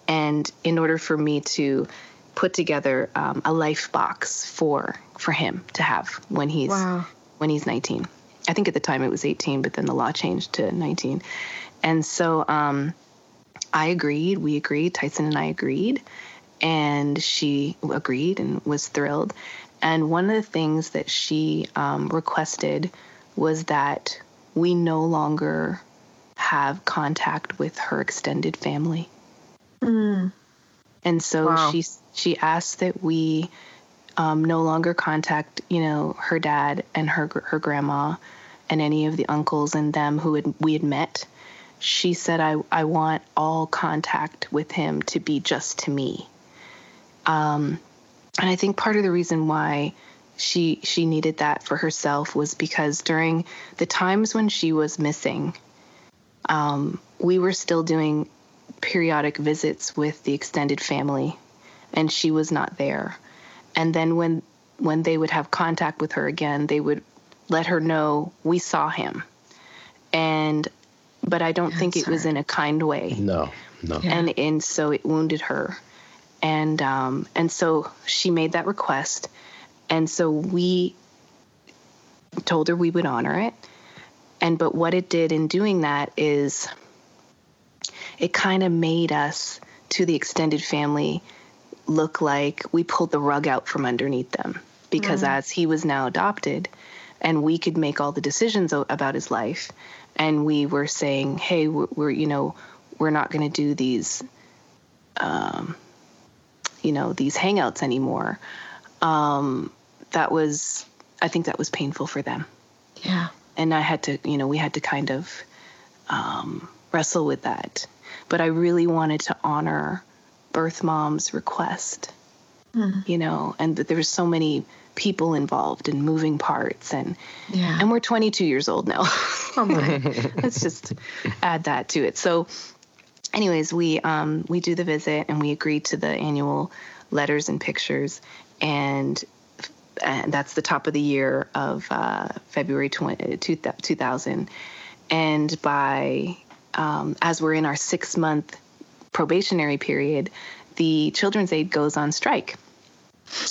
And in order for me to put together um, a life box for for him to have when he's wow. when he's 19. I think at the time it was 18, but then the law changed to 19. And so um, I agreed. We agreed. Tyson and I agreed. And she agreed and was thrilled. And one of the things that she um, requested was that we no longer have contact with her extended family. And so Wow. she she asked that we um, no longer contact, you know, her dad and her her grandma and any of the uncles and them who had, we had met. She said, "I I want all contact with him to be just to me." Um, and I think part of the reason why she she needed that for herself was because during the times when she was missing, um, we were still doing periodic visits with the extended family, and she was not there. And then when when they would have contact with her again, they would let her know we saw him. And but I don't think That's it was in a kind way No, no. Yeah. and and so it wounded her and um and so she made that request and so we told her we would honor it and but what it did in doing that is it kind of made us to the extended family look like we pulled the rug out from underneath them because as he was now adopted and we could make all the decisions o- about his life and we were saying hey we're, we're you know we're not going to do these um, you know these hangouts anymore um, that was i think that was painful for them Yeah. and I had to, you know, we had to kind of um, wrestle with that. But I really wanted to honor birth mom's request, you know, and that there was so many people involved and moving parts, and Yeah. and we're 22 years old now. *laughs* Let's just add that to it. So, anyways, we um, we do the visit and we agree to the annual letters and pictures, and and that's the top of the year of uh, February 20, 2000. And by um, as we're in our six month probationary period, the Children's Aid goes on strike.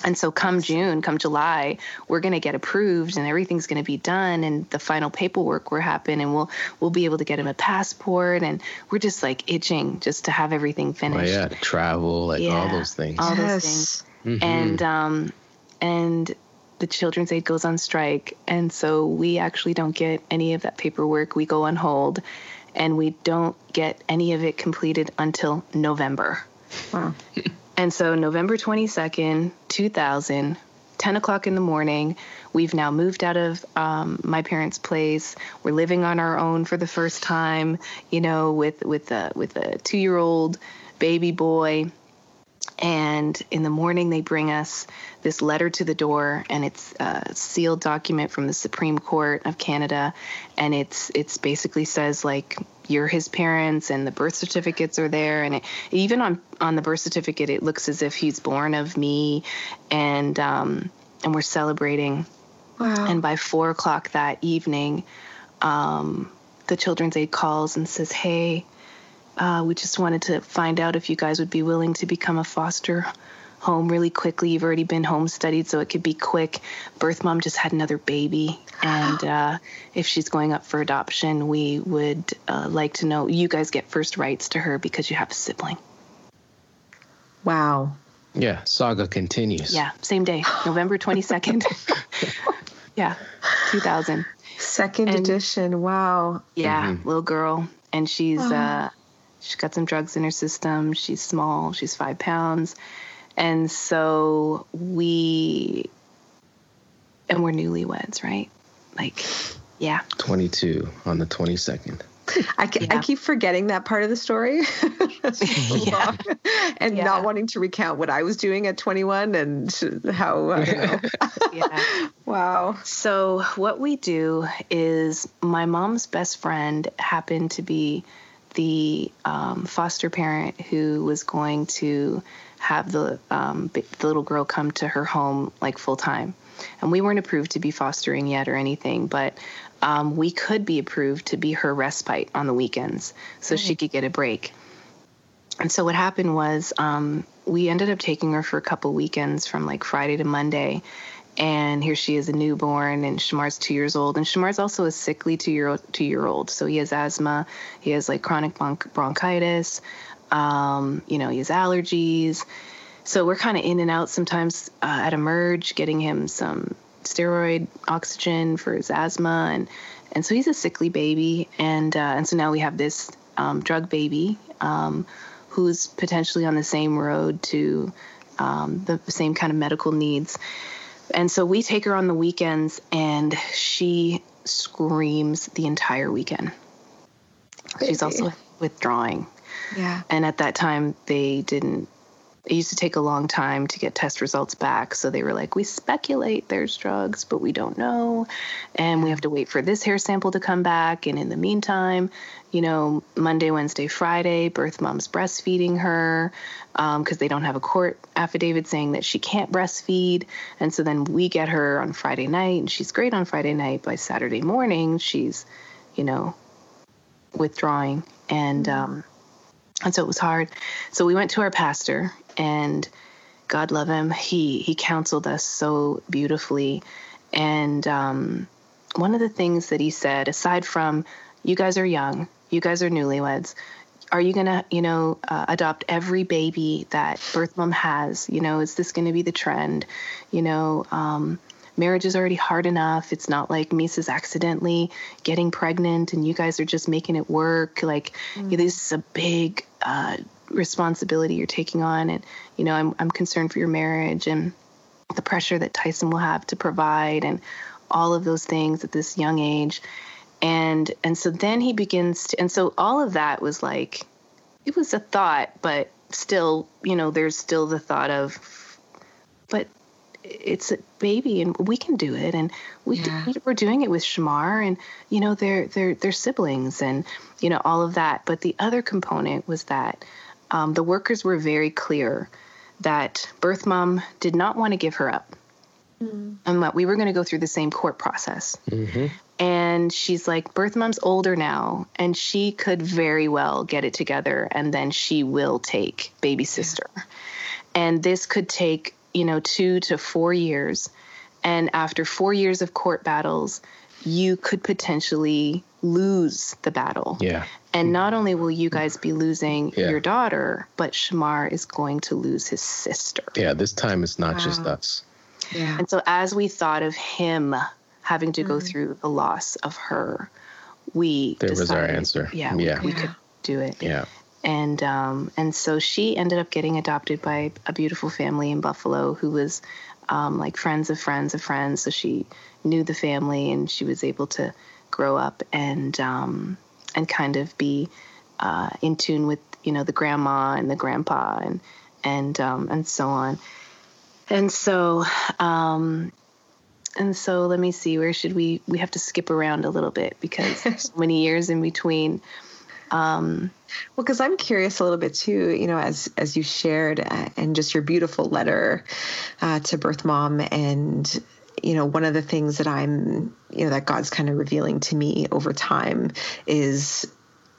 And so, come June, come July, we're going to get approved, and everything's going to be done, and the final paperwork will happen, and we'll we'll be able to get him a passport, and we're just like itching just to have everything finished. Oh, finished. yeah, to travel, like all those things. All those things yes. Mhm. and um, and the Children's Aid goes on strike, and so we actually don't get any of that paperwork. We go on hold, and we don't get any of it completed until November. Wow. *laughs* And so November 22nd, 2000, 10 o'clock in the morning, we've now moved out of um, my parents' place. We're living on our own for the first time, you know, with with a with a two year old baby boy. And in the morning, they bring us this letter to the door, and it's a sealed document from the Supreme Court of Canada, and it's it's basically says like you're his parents, and the birth certificates are there, and it, even on on the birth certificate, it looks as if he's born of me, and um, and we're celebrating. Wow. And by four o'clock that evening, um, the Children's Aid calls and says, "Hey, uh, we just wanted to find out if you guys would be willing to become a foster home really quickly. You've already been home studied, so it could be quick. Birth mom just had another baby, and *gasps* uh, if she's going up for adoption, we would uh, like to know. You guys get first rights to her because you have a sibling. wow. Yeah, saga continues. Yeah, same day, *gasps* November twenty second. *laughs* *laughs* yeah, two thousand. Second And- edition. Wow. Yeah, Mhm. little girl, and she's Oh. uh, she's got some drugs in her system. She's small. She's five pounds, and so we and we're newlyweds, right? Like, yeah, 22 on the 22nd. *laughs* I, ke- I keep forgetting that part of the story So *laughs* *laughs* Yeah. and Yeah. not wanting to recount what I was doing at 21 and how. I don't know. yeah. wow. So what we do is my mom's best friend happened to be the um, foster parent who was going to have the, um, the little girl come to her home like full time. And we weren't approved to be fostering yet or anything, but um, we could be approved to be her respite on the weekends so she could get a break. And so what happened was um, we ended up taking her for a couple weekends from like Friday to Monday. And here she is a newborn and Shamar's two years old. And Shamar's also a sickly two year old two year old so he has asthma he has like chronic bronchitis um, you know he has allergies. So we're kind of in and out sometimes uh, at emerge getting him some steroid oxygen for his asthma and and so he's a sickly baby. And uh, and so now we have this um, drug baby um, who's potentially on the same road to um, the same kind of medical needs and so we take her on the weekends and she screams the entire weekend. She's also withdrawing. Yeah. And at that time, they didn't it used to take a long time to get test results back. So they were like, we speculate there's drugs, but we don't know. And we have to wait for this hair sample to come back. And in the meantime, you know, Monday, Wednesday, Friday, birth mom's breastfeeding her because um, they don't have a court affidavit saying that she can't breastfeed. And so then we get her on Friday night, and she's great on Friday night. By Saturday morning, she's, you know, withdrawing. And, um, and so it was hard. So we went to our pastor, and God love him, he he counseled us so beautifully. And um, one of the things that he said, aside from you guys are young, you guys are newlyweds, are you going to, you know, uh, adopt every baby that birth mom has? You know, is this going to be the trend? You know, um, marriage is already hard enough. It's not like Meesah's accidentally getting pregnant and you guys are just making it work. Like, mm. this is a big uh, responsibility you're taking on. And, you know, I'm, I'm concerned for your marriage and the pressure that Tyson will have to provide and all of those things at this young age. And, and so then he begins to, and so all of that was like, it was a thought, but still, you know, there's still the thought of, but it's a baby and we can do it and we yeah. we're doing it with Shamar and you know they're they're they're siblings and you know all of that but the other component was that um, the workers were very clear that birth mom did not want to give her up mm. and that we were going to go through the same court process. Mm-hmm. And she's like, birth mom's older now, and she could very well get it together, and then she will take baby sister. Yeah. And this could take, you know, two to four years. And after four years of court battles, you could potentially lose the battle. Yeah. And not only will you guys be losing yeah. your daughter, but Shamar is going to lose his sister. Yeah, this time it's not wow. just us. Yeah. And so as we thought of him having to mm-hmm. go through the loss of her, we There decided, was our answer. Yeah, yeah. We, we could do it. Yeah. And um, and so she ended up getting adopted by a beautiful family in Buffalo who was um, like friends of friends of friends. So she knew the family and she was able to grow up and um, and kind of be uh, in tune with you know the grandma and the grandpa and and um, and so on. And so um, and so let me see where should we we have to skip around a little bit because so *laughs* many years in between. Um, well, because I'm curious a little bit too, you know, as as you shared uh, and just your beautiful letter uh, to birth mom and you know, one of the things that I'm, you know, that God's kind of revealing to me over time is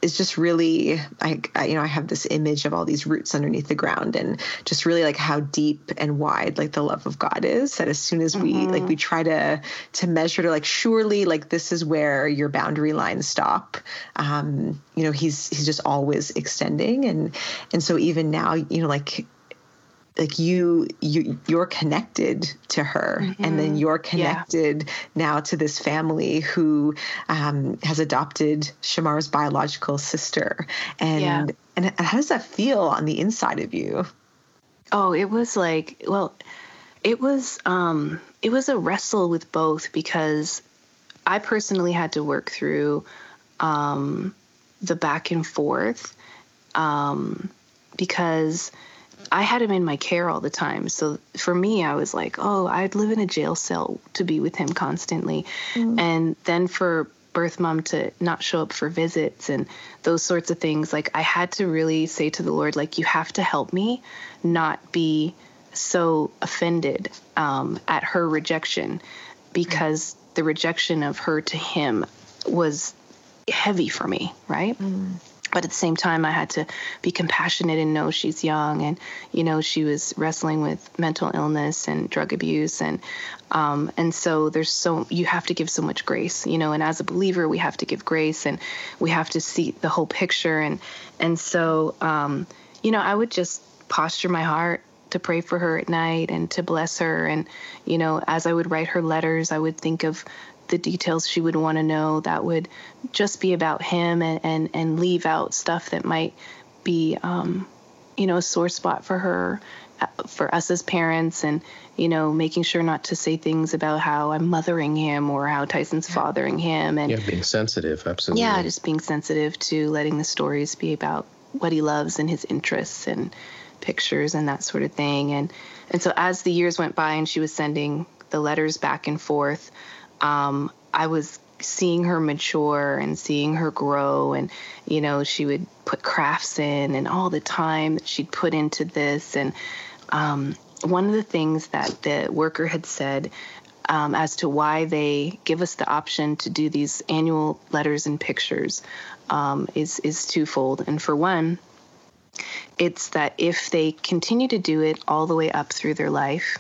is just really I, I, you know I have this image of all these roots underneath the ground and just really like how deep and wide like the love of God is that as soon as we mm-hmm. like we try to to measure to like surely like this is where your boundary lines stop um you know he's he's just always extending and and so even now you know like like you you you're connected to her mm-hmm. and then mm-hmm. you're connected yeah. now to this family who um, has adopted shamar's biological sister and yeah. and how does that feel on the inside of you oh it was like well it was um it was a wrestle with both because i personally had to work through um the back and forth um because I had him in my care all the time. So for me, I was like, oh, I'd live in a jail cell to be with him constantly. Mm. And then for birth mom to not show up for visits and those sorts of things, like I had to really say to the Lord, like, you have to help me not be so offended um, at her rejection because mm. the rejection of her to him was heavy for me, right? Mm. But at the same time i had to be compassionate and know she's young and you know she was wrestling with mental illness and drug abuse and um, and so there's so you have to give so much grace you know and as a believer we have to give grace and we have to see the whole picture. And and so um, you know i would just posture my heart to pray for her at night and to bless her. And you know as i would write her letters i would think of the details she would want to know that would just be about him and, and, and leave out stuff that might be, um, you know, a sore spot for her, uh, for us as parents, and, you know, making sure not to say things about how I'm mothering him or how Tyson's fathering him. And yeah, being sensitive, absolutely. Yeah, just being sensitive to letting the stories be about what he loves and his interests and pictures and that sort of thing. And, and so as the years went by and she was sending the letters back and forth, um, I was seeing her mature and seeing her grow and you know she would put crafts in and all the time that she'd put into this. And um, one of the things that the worker had said um, as to why they give us the option to do these annual letters and pictures um, is is twofold. And for one it's that if they continue to do it all the way up through their life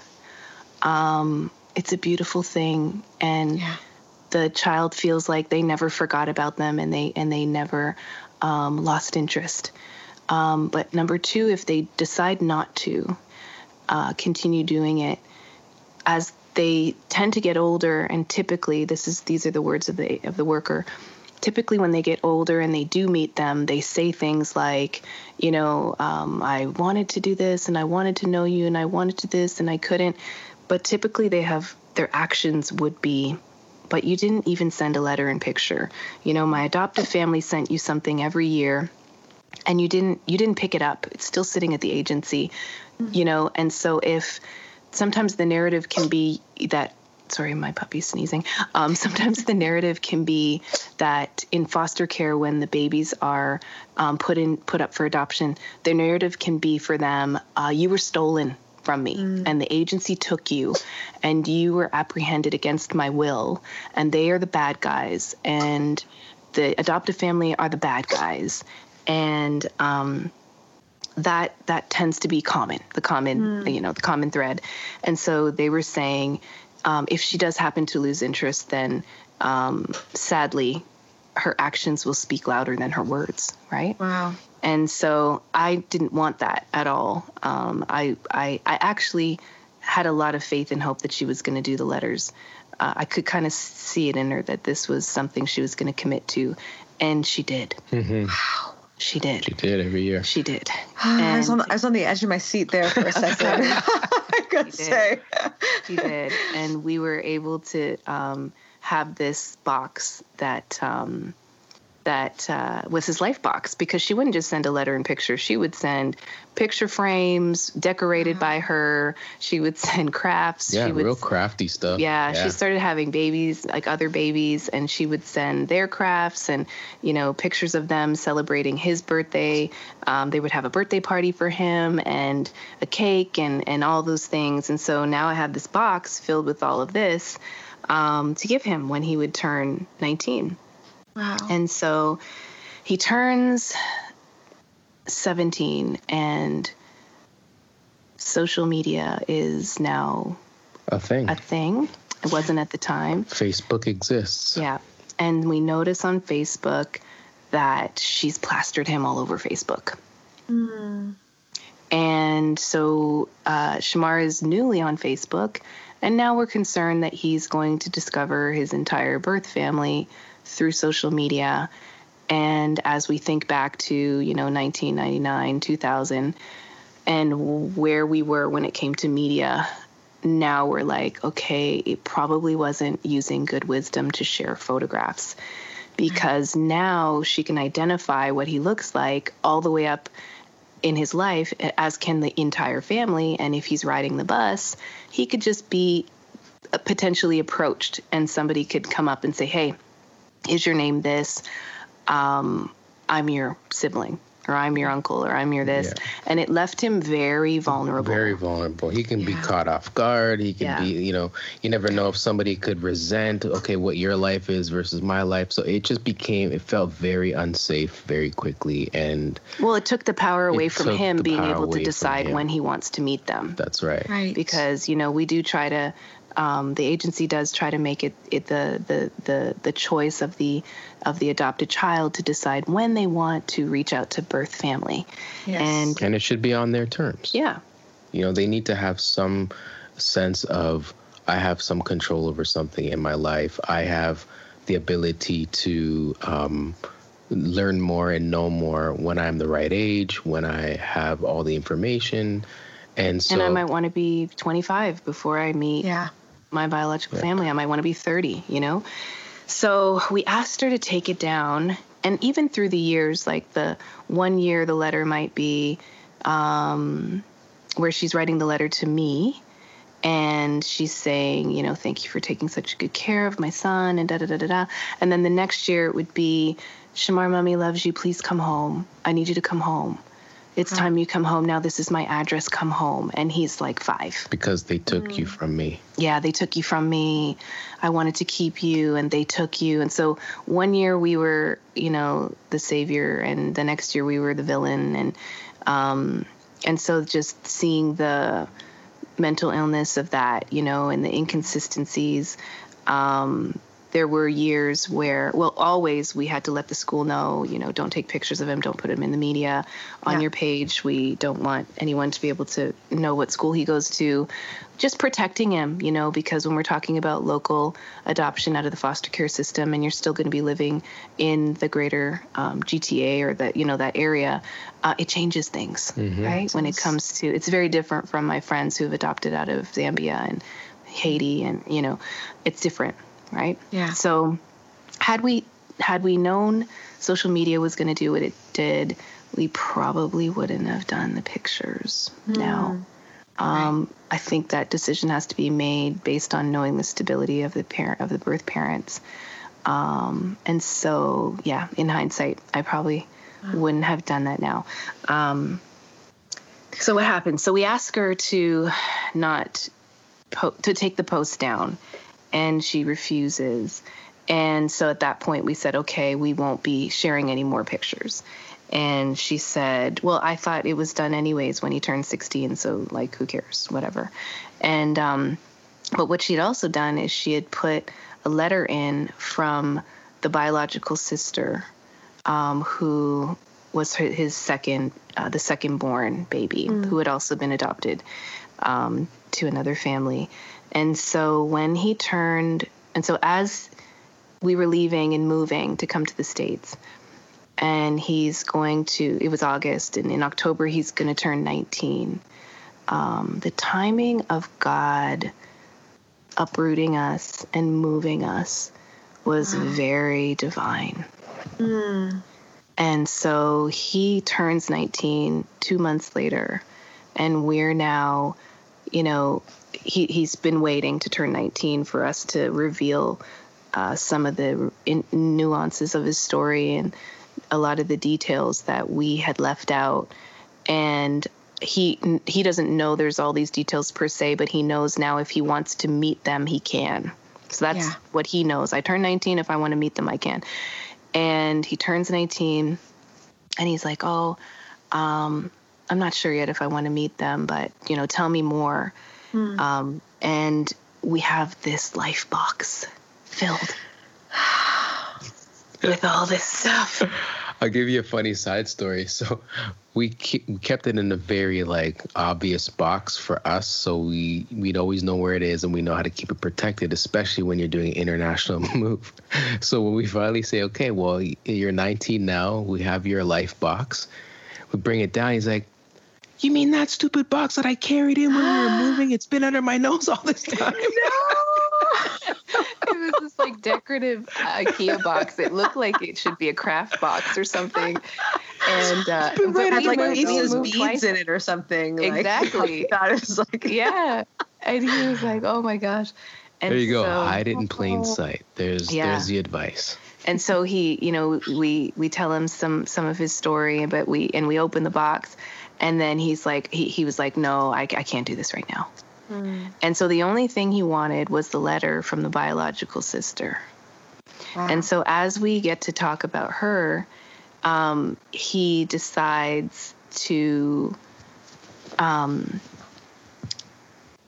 um, it's a beautiful thing and yeah. the child feels like they never forgot about them and they and they never um, lost interest um, but number two if they decide not to uh, continue doing it as they tend to get older and typically this is these are the words of the of the worker typically when they get older and they do meet them they say things like you know um, i wanted to do this and i wanted to know you and i wanted to this and i couldn't but typically they have their actions would be but you didn't even send a letter and picture. You know my adoptive family sent you something every year and you didn't you didn't pick it up. It's still sitting at the agency mm-hmm. you know? And so if sometimes the narrative can be that sorry my puppy's sneezing. Um, *laughs* sometimes the narrative can be that in foster care when the babies are um, put in put up for adoption the narrative can be for them uh, you were stolen from me mm. and the agency took you and you were apprehended against my will and they are the bad guys and the adoptive family are the bad guys and um, that that tends to be common the common mm. you know the common thread and so they were saying um, if she does happen to lose interest then um, sadly her actions will speak louder than her words right wow and so I didn't want that at all. Um, I, I, I actually had a lot of faith and hope that she was going to do the letters. Uh, I could kind of see it in her that this was something she was going to commit to, and she did. Mm-hmm. Wow. She did. She did every year. She did. *sighs* I, was on the, I was on the edge of my seat there for a *laughs* second. *laughs* I gotta she say. she did. And we were able to um, have this box that um, that uh, was his life box because she wouldn't just send a letter and picture. She would send picture frames decorated by her. She would send crafts. Yeah, she would, real crafty stuff. Yeah, yeah, she started having babies, like other babies, and she would send their crafts and, you know, pictures of them celebrating his birthday. Um, they would have a birthday party for him and a cake and, and all those things. And so now I have this box filled with all of this um, to give him when he would turn 19. Wow. And so he turns 17 and social media is now a thing. A thing. It wasn't at the time. Facebook exists. Yeah. And we notice on Facebook that she's plastered him all over Facebook. Mm. And so uh, Shamar is newly on Facebook, and now we're concerned that he's going to discover his entire birth family through social media. And as we think back to, you know, 1999, 2000, and where we were when it came to media, now we're like, okay, it probably wasn't using good wisdom to share photographs because now she can identify what he looks like all the way up in his life, as can the entire family. And if he's riding the bus, he could just be potentially approached and somebody could come up and say, hey, is your name this? Um, I'm your sibling. Or I'm your uncle, or I'm your this. Yeah. And it left him very vulnerable. Very vulnerable. He can yeah. be caught off guard. He can yeah. be, you know, you never know if somebody could resent, okay, what your life is versus my life. So it just became, it felt very unsafe very quickly. And well, it took the power away from him being able to decide when he wants to meet them. That's right. Right. Because, you know, we do try to um, the agency does try to make it, it the, the the the choice of the of the adopted child to decide when they want to reach out to birth family, yes. and and it should be on their terms. Yeah, you know they need to have some sense of I have some control over something in my life. I have the ability to um, learn more and know more when I'm the right age, when I have all the information. And so, and I might want to be 25 before I meet yeah my biological yeah. family. I might want to be 30, you know? So we asked her to take it down. And even through the years, like the one year, the letter might be um, where she's writing the letter to me and she's saying, you know, thank you for taking such good care of my son and da da da da da. And then the next year it would be, Shamar, mommy loves you. Please come home. I need you to come home it's time you come home now. This is my address. Come home. And he's like five. Because they took mm. you from me. Yeah, they took you from me. I wanted to keep you and they took you. And so one year we were, you know, the savior and the next year we were the villain. And, um, and so just seeing the mental illness of that, you know, and the inconsistencies, um, there were years where, well, always we had to let the school know, you know, don't take pictures of him, don't put him in the media on yeah. your page. We don't want anyone to be able to know what school he goes to. Just protecting him, you know, because when we're talking about local adoption out of the foster care system and you're still going to be living in the greater um, GTA or that, you know, that area, uh, it changes things, mm-hmm. right? When it comes to, it's very different from my friends who have adopted out of Zambia and Haiti and, you know, it's different right? Yeah. So had we had we known social media was going to do what it did, we probably wouldn't have done the pictures mm. now. Um, right. I think that decision has to be made based on knowing the stability of the parent of the birth parents. Um, and so, yeah, in hindsight, I probably wouldn't have done that now. Um, so what happened? So we asked her to not po- to take the post down, and she refuses. And so at that point, we said, okay, we won't be sharing any more pictures. And she said, well, I thought it was done anyways when he turned 16, so like, who cares, whatever. And, um, but what she'd also done is she had put a letter in from the biological sister um, who was his second, uh, the second born baby, mm. who had also been adopted um, to another family. And so when he turned, and so as we were leaving and moving to come to the States, and he's going to, it was August, and in October he's going to turn 19. Um, the timing of God uprooting us and moving us was wow. very divine. Mm. And so he turns 19 two months later, and we're now, you know, he he's been waiting to turn 19 for us to reveal uh, some of the in, nuances of his story and a lot of the details that we had left out. And he he doesn't know there's all these details per se but he knows now if he wants to meet them he can. So that's yeah. what he knows. I turn 19 if i want to meet them i can. And he turns 19 and he's like oh um, i'm not sure yet if i want to meet them but you know tell me more Hmm. Um, and we have this life box filled *sighs* with all this stuff. I'll give you a funny side story. *laughs* So we kept it in a very like obvious box for us, so we we'd always know where it is and we know how to keep it protected, especially when you're doing international *laughs* move. So when we finally say, okay, well you're 19 now, we have your life box. We bring it down. He's like, you mean that stupid box that I carried in when we were *gasps* moving? It's been under my nose all this time. no. *laughs* it was this like decorative IKEA box. It looked like it should be a craft box or something. And uh, right had like pieces beads twice. in it or something. Exactly. *laughs* Like, it was like yeah. And he was like, "Oh my gosh." And there you go. So, Hide it in plain sight. There's yeah. there's the advice. and so he, you know, we we tell him some some of his story, but we and we open the box, and then he's like, he he was like, no, I, I can't do this right now. Mm. And so the only thing he wanted was the letter from the biological sister. Wow. And so as we get to talk about her, um, he decides to um,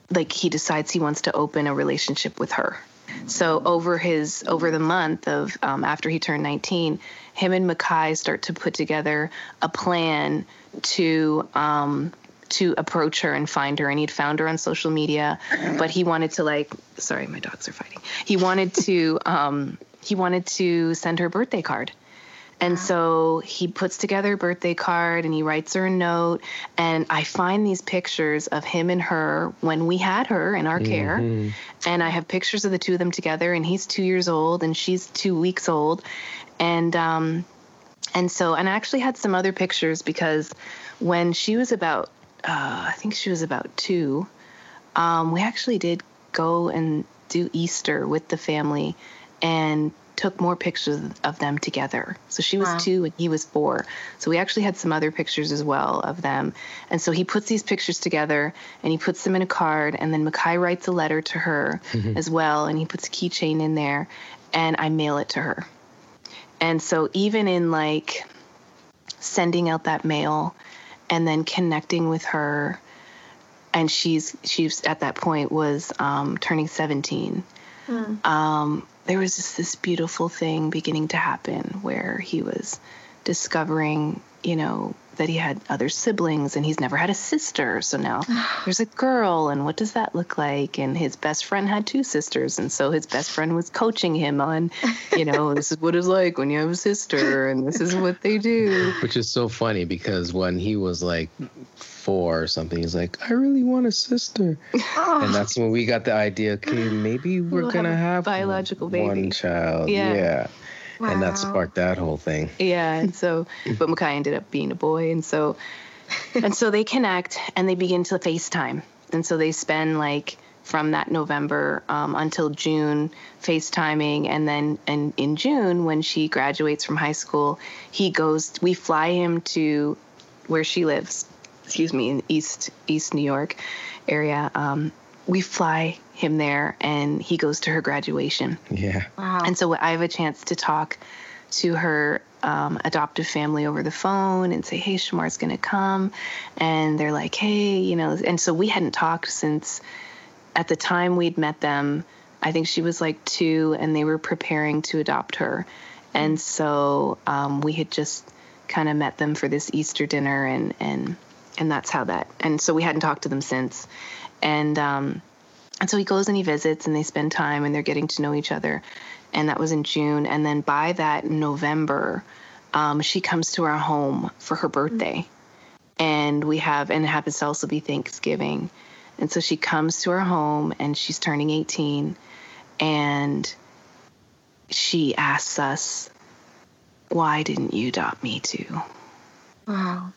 like he decides he wants to open a relationship with her. So over his over the month of um, after he turned 19, him and Makai start to put together a plan to um, to approach her and find her. And he'd found her on social media, but he wanted to like sorry, my dogs are fighting. He wanted to um, he wanted to send her a birthday card. And so he puts together a birthday card and he writes her a note. And I find these pictures of him and her when we had her in our care. Mm-hmm. And I have pictures of the two of them together. And he's two years old and she's two weeks old. And, um, and so, and I actually had some other pictures because when she was about, uh, I think she was about two, um, we actually did go and do Easter with the family and took more pictures of them together. So she was wow. two and he was four. So we actually had some other pictures as well of them. And so he puts these pictures together and he puts them in a card. And then Makai writes a letter to her mm-hmm. as well. And he puts a keychain in there and I mail it to her. And so even in like sending out that mail and then connecting with her and she's she's at that point was um, turning 17 mm. um, there was just this beautiful thing beginning to happen where he was discovering, you know, that he had other siblings and he's never had a sister. So now *sighs* there's a girl, and what does that look like? And his best friend had two sisters. And so his best friend was coaching him on, you know, *laughs* this is what it's like when you have a sister, and this is what they do. Which is so funny because when he was like four or something. He's like, I really want a sister. Oh. *laughs* And that's when we got the idea, okay, maybe we're we'll gonna have, have biological baby. One child. Yeah. yeah. Wow. And that sparked that whole thing. Yeah. And so *laughs* but Makai ended up being a boy. And so and so they connect and they begin to FaceTime. And so they spend like from that November um, until June FaceTiming. And then and in June, when she graduates from high school, he goes, we fly him to where she lives excuse me, in East East New York area. Um, we fly him there, and he goes to her graduation. Yeah. Wow. And so I have a chance to talk to her um, adoptive family over the phone and say, "Hey, Shamar's going to come," and they're like, "Hey, you know," and so we hadn't talked since at the time we'd met them. I think she was like two, and they were preparing to adopt her, and so um, we had just kind of met them for this Easter dinner, and and and that's how that. And so we hadn't talked to them since, and um, and so he goes and he visits, and they spend time, and they're getting to know each other, and that was in June, and then by that November, um, she comes to our home for her birthday, and we have, and it happens to also be Thanksgiving, and so she comes to our home, and she's turning 18, and she asks us, "Why didn't you adopt me too?" Wow.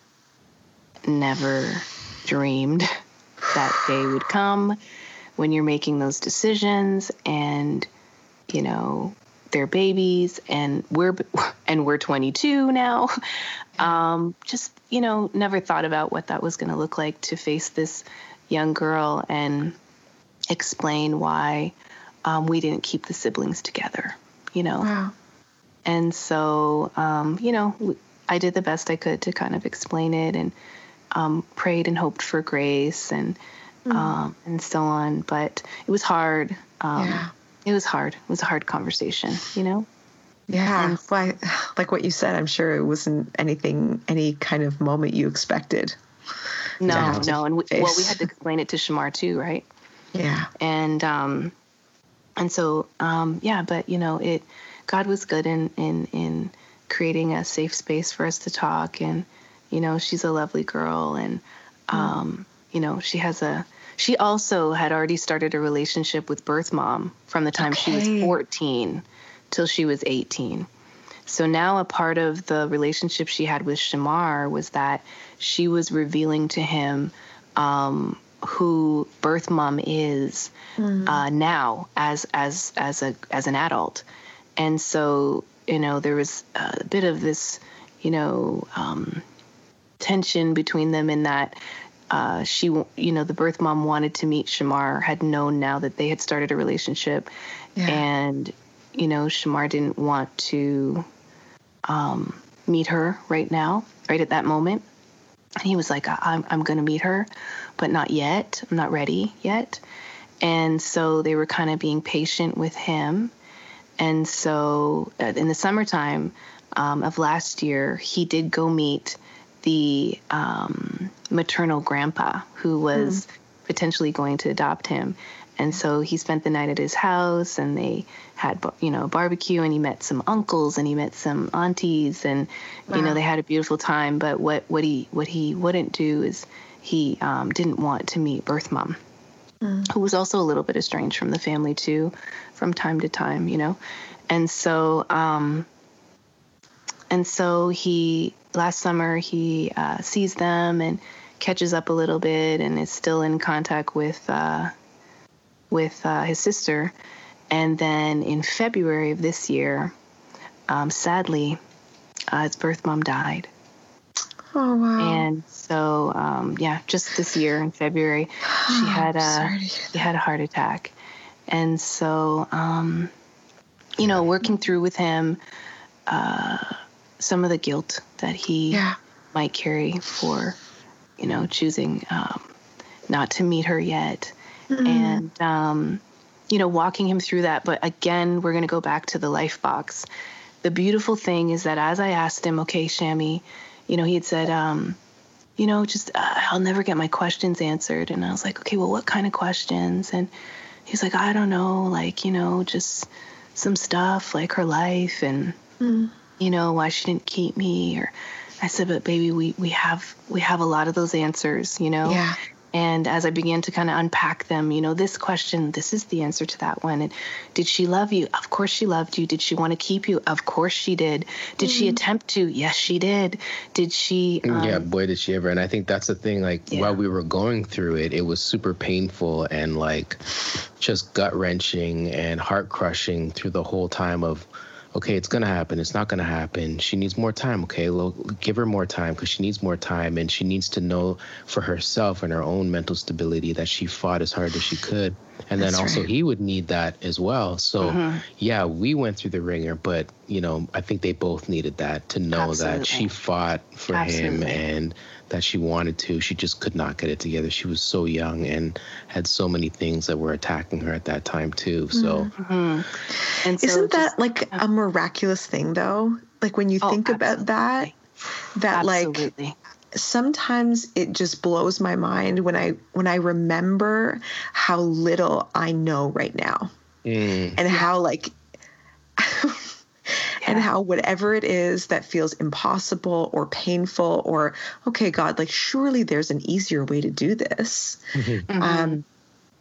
Never dreamed that day would come when you're making those decisions and you know they're babies and we're *laughs* and we're 22 now *laughs* um, just you know never thought about what that was going to look like to face this young girl and explain why um, we didn't keep the siblings together you know wow. and so um, you know i did the best i could to kind of explain it and um, prayed and hoped for grace and mm. um, and so on. But it was hard. Um, yeah. It was hard. It was a hard conversation, you know. Yeah, and, well, *sighs* like what you said, I'm sure it wasn't anything, any kind of moment you expected. No, no, and we, well, we had to explain it to Shamar too, right? Yeah, and um, and so um, yeah, but you know, it God was good in in in creating a safe space for us to talk and you know, she's a lovely girl, and mm. um, you know, she has a. She also had already started a relationship with birth mom from the time okay. she was 14 till she was 18. So now a part of the relationship she had with Shamar was that she was revealing to him um, who birth mom is mm. uh, now as as as a as an adult, and so you know, there was a bit of this, you know, um, tension between them in that uh, she, you know, the birth mom wanted to meet Shamar, had known now that they had started a relationship, yeah. and you know, Shamar didn't want to um, meet her right now, right at that moment. And he was like, I'm, I'm going to meet her, but not yet. I'm not ready yet. And so they were kind of being patient with him. And so uh, in the summertime um, of last year, he did go meet the um, maternal grandpa who was mm. potentially going to adopt him. And so he spent the night at his house and they had, you know, barbecue and he met some uncles and he met some aunties and, wow. you know, they had a beautiful time. But what, what he, what he wouldn't do is he um, didn't want to meet birth mom, mm. who was also a little bit estranged from the family too, from time to time, you know? And so, um, and so he last summer he uh, sees them and catches up a little bit and is still in contact with uh, with uh, his sister. And then in February of this year, um, sadly, uh, his birth mom died. Oh wow! And so, um, yeah, just this year in February, she *sighs* had a she had a heart attack, and so, um, you know, working through with him, uh, some of the guilt that he yeah. might carry for, you know, choosing um, not to meet her yet. Mm-hmm. And, um, you know, walking him through that. But again, we're going to go back to the life box. The beautiful thing is that as I asked him, okay, Shami, you know, he had said, um, you know, just uh, I'll never get my questions answered. And I was like, okay, well, what kind of questions? And he's like, I don't know, like, you know, just some stuff like her life and mm you know, why she didn't keep me or I said, but baby, we, we have we have a lot of those answers, you know? Yeah. And as I began to kind of unpack them, you know, this question, this is the answer to that one. And did she love you? Of course she loved you. Did she want to keep you? Of course she did. Did mm-hmm. she attempt to? Yes, she did. Did she? Um, yeah, boy, did she ever. And I think that's the thing. Like yeah. while we were going through it, it was super painful and like just gut wrenching and heart crushing through the whole time of okay, it's going to happen. It's not going to happen. She needs more time. Okay, give her more time because she needs more time and she needs to know for herself and her own mental stability that she fought as hard as she could. And That's then also, right. he would need that as well. So, uh-huh. yeah, we went through the ringer, but, you know, I think they both needed that to know Absolutely. that she fought for Absolutely. him and that she wanted to. She just could not get it together. She was so young and had so many things that were attacking her at that time too. So, mm-hmm. and so isn't that like a miraculous thing though? Like when you oh, think absolutely. about that, that absolutely. like sometimes it just blows my mind when I when I remember how little I know right now, mm. and how like *laughs* and how whatever it is that feels impossible or painful or okay god like surely there's an easier way to do this. Mm-hmm. um,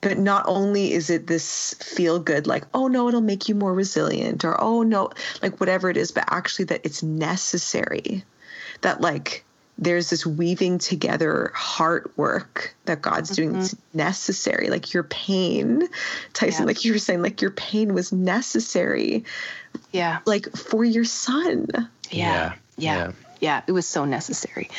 but not only is it this feel good like oh no it'll make you more resilient or oh no like whatever it is but actually that it's necessary. That like there's this weaving together heart work that God's doing mm-hmm. necessary. Like your pain, Tyson, yeah. like you were saying, like your pain was necessary. Yeah. Like for your son. Yeah. Yeah. Yeah. yeah. It was so necessary.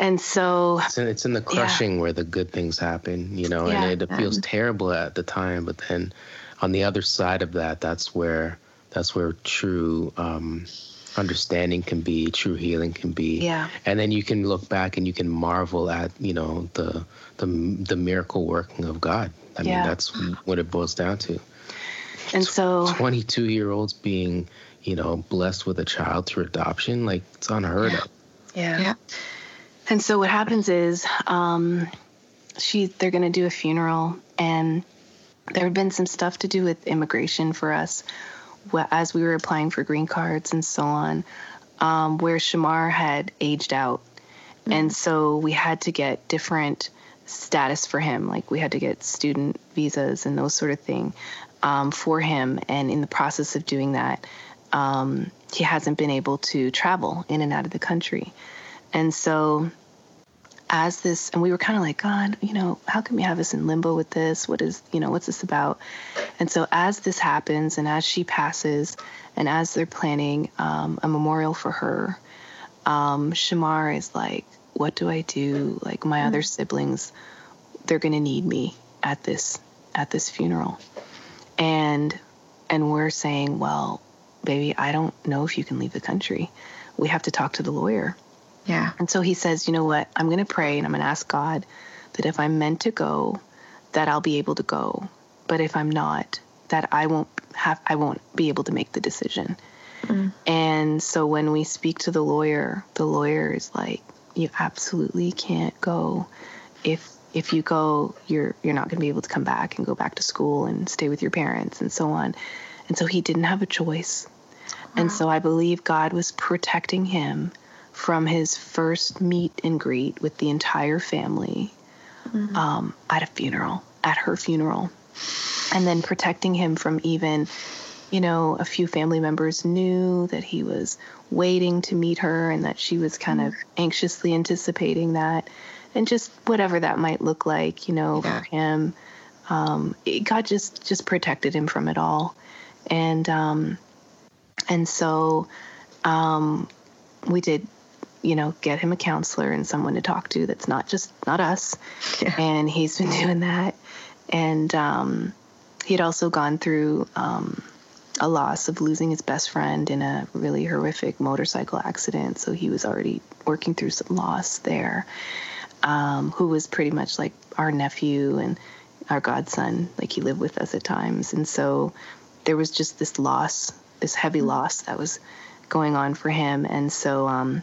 And so it's in, it's in the crushing yeah. where the good things happen, you know, and it, it feels terrible at the time, but then on the other side of that, that's where that's where true um, understanding can be, true healing can be. Yeah. And then you can look back and you can marvel at, you know, the the the miracle working of God. I yeah. mean, that's what it boils down to. And so 22 year olds being, you know, blessed with a child through adoption, like it's unheard yeah. of. Yeah. Yeah. And so what happens is um she they're going to do a funeral and there had been some stuff to do with immigration for us as we were applying for green cards and so on, um, where Shamar had aged out. Mm-hmm. And so we had to get different status for him. Like we had to get student visas and those sort of thing um, for him. And in the process of doing that, um, he hasn't been able to travel in and out of the country. And so as this and we were kind of like god you know how can we have us in limbo with this what is you know what's this about And so, as this happens, and as she passes, and as they're planning um, a memorial for her, um, Shamar is like, "What do I do? Like my other siblings, they're gonna need me at this at this funeral," and and we're saying, "Well, baby, I don't know if you can leave the country. We have to talk to the lawyer." Yeah. And so he says, "You know what? I'm gonna pray and I'm gonna ask God that if I'm meant to go, that I'll be able to go. But if I'm not, that I won't have I won't be able to make the decision. Mm. And so when we speak to the lawyer, the lawyer is like, you absolutely can't go. If if you go, you're you're not going to be able to come back and go back to school and stay with your parents and so on. And so he didn't have a choice. Wow. And so I believe God was protecting him from his first meet and greet with the entire family mm-hmm. um, at a funeral, at her funeral, and then protecting him from even, you know, a few family members knew that he was waiting to meet her and that she was kind mm-hmm. of anxiously anticipating that, and just whatever that might look like, you know, yeah. for him. Um, it, God just just protected him from it all, and um, and so um, we did you know, get him a counselor and someone to talk to that's not just not us. *laughs* Yeah. And he's been doing that. And um, he had also gone through um, a loss of losing his best friend in a really horrific motorcycle accident. So he was already working through some loss there. Um, who was pretty much like our nephew and our godson, like he lived with us at times. And so there was just this loss, this heavy mm-hmm. loss that was going on for him. And so um,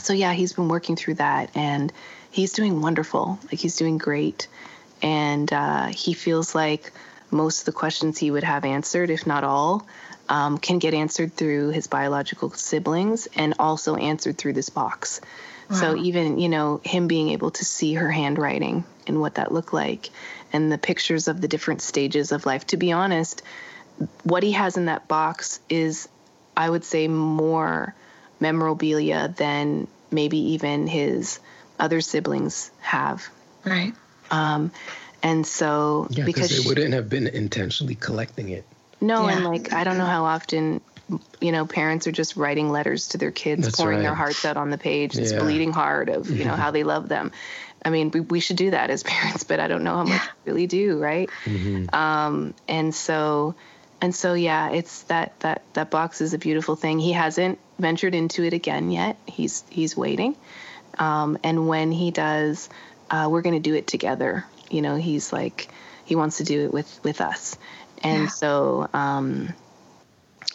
so yeah, he's been working through that and he's doing wonderful. Like he's doing great. And uh, he feels like most of the questions he would have answered, if not all, um, can get answered through his biological siblings and also answered through this box. Wow. So even, you know, him being able to see her handwriting and what that looked like and the pictures of the different stages of life. To be honest, what he has in that box is, I would say, more memorabilia than maybe even his other siblings have. Right. Um, and so yeah, because they wouldn't have been intentionally collecting it. No, yeah. and like I don't know how often you know parents are just writing letters to their kids, That's pouring right. their hearts out on the page, this yeah. bleeding heart of you know *laughs* how they love them. I mean, we, we should do that as parents, but I don't know how much we really do, right? Mm-hmm. Um, and so and so yeah it's that that that box is a beautiful thing. He hasn't ventured into it again yet. He's he's waiting. Um, and when he does uh, we're going to do it together. You know he's like he wants to do it with with us. And yeah. so um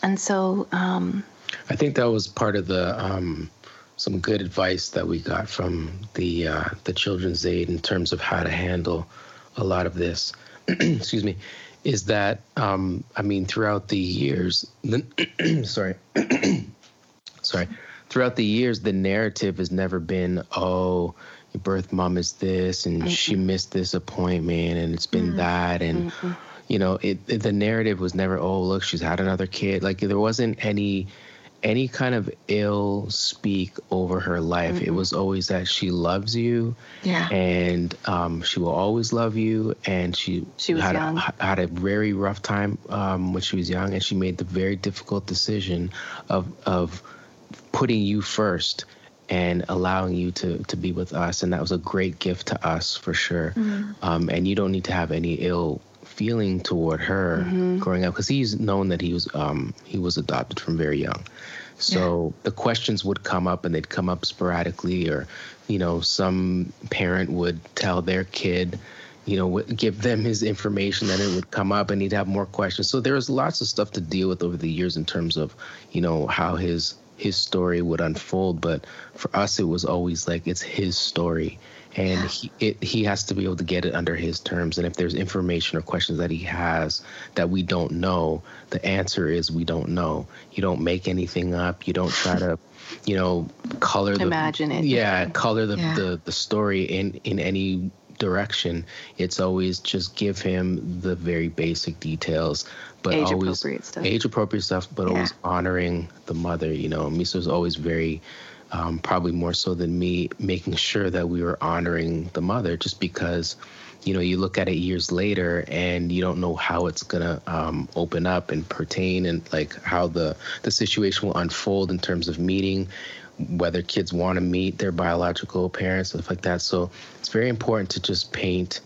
and so um i think that was part of the um some good advice that we got from the uh, the children's aid in terms of how to handle a lot of this. *clears throat* Excuse me is that um, I mean throughout the years, the, *clears throat* sorry, *clears throat* sorry, throughout the years, the narrative has never been oh your birth mom is this and mm-hmm. she missed this appointment and it's been mm-hmm. that and mm-hmm. you know it, it, the narrative was never oh look she's had another kid like there wasn't any any kind of ill speak over her life. Mm-hmm. It was always that she loves you, yeah, and um, she will always love you. And she she had young. A, had a very rough time um, when she was young, and she made the very difficult decision of of putting you first and allowing you to to be with us. And that was a great gift to us for sure. Mm-hmm. Um, and you don't need to have any ill feeling toward her mm-hmm. growing up because he's known that he was um, he was adopted from very young. So yeah. the questions would come up and they'd come up sporadically, or you know, some parent would tell their kid, you know, give them his information, then it would come up and he'd have more questions. So there was lots of stuff to deal with over the years in terms of, you know, how his his story would unfold. But for us, it was always like it's his story and he it, he has to be able to get it under his terms. And if there's information or questions that he has that we don't know, the answer is we don't know. You don't make anything up. You don't try to, you know, color the imagine it. Yeah, color the, yeah. the the story in in any direction. It's always just give him the very basic details, but age always appropriate stuff. age appropriate stuff, but yeah. always honoring the mother. You know, Meesah's always very um, probably more so than me, making sure that we were honoring the mother, just because you know, you look at it years later and you don't know how it's gonna um, open up and pertain and like how the the situation will unfold in terms of meeting whether kids want to meet their biological parents, stuff like that. So it's very important to just paint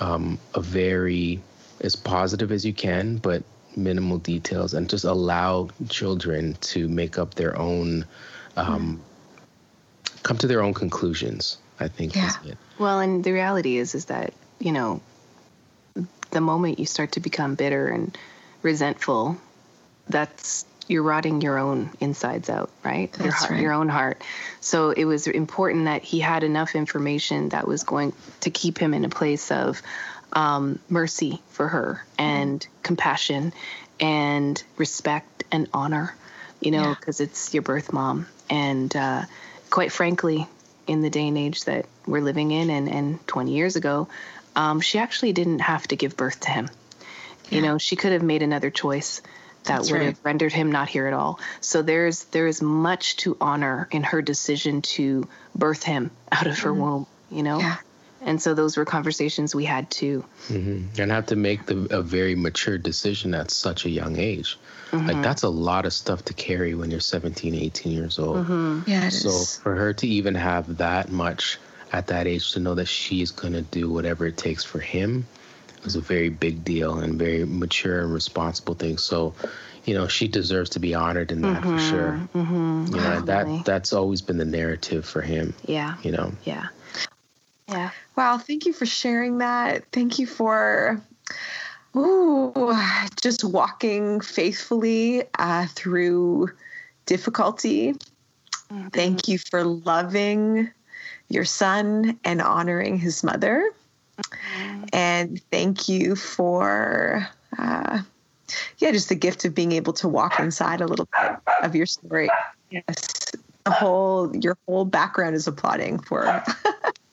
um, a very as positive as you can, but minimal details, and just allow children to make up their own, um, come to their own conclusions. I think Yeah. it. Well, and the reality is, is that you know, the moment you start to become bitter and resentful, that's you're rotting your own insides out, right? your heart, right. your own heart. So it was important that he had enough information that was going to keep him in a place of um, mercy for her and compassion and respect and honor. You know, Yeah. because it's your birth mom, and uh, quite frankly, in the day and age that we're living in and, and 20 years ago, um, she actually didn't have to give birth to him. You know, she could have made another choice that That's would right. have rendered him not here at all. So there's there is much to honor in her decision to birth him out of her womb, you know? Yeah. And so those were conversations we had too. hmm And have to make the, a very mature decision at such a young age. Mm-hmm. Like that's a lot of stuff to carry when you're 17, 18 years old. Yeah, So is. for her to even have that much at that age to know that she's gonna do whatever it takes for him was a very big deal and very mature and responsible thing. So, you know, she deserves to be honored in that for sure. Mm-hmm. You know, that that's always been the narrative for him. Yeah. You know, Yeah. Yeah. Wow, thank you for sharing that. Thank you for ooh, just walking faithfully uh, through difficulty. Thank you for loving your son and honoring his mother. And thank you for, uh, yeah, just the gift of being able to walk inside a little bit of your story. Yes, the whole your whole background is applauding for *laughs*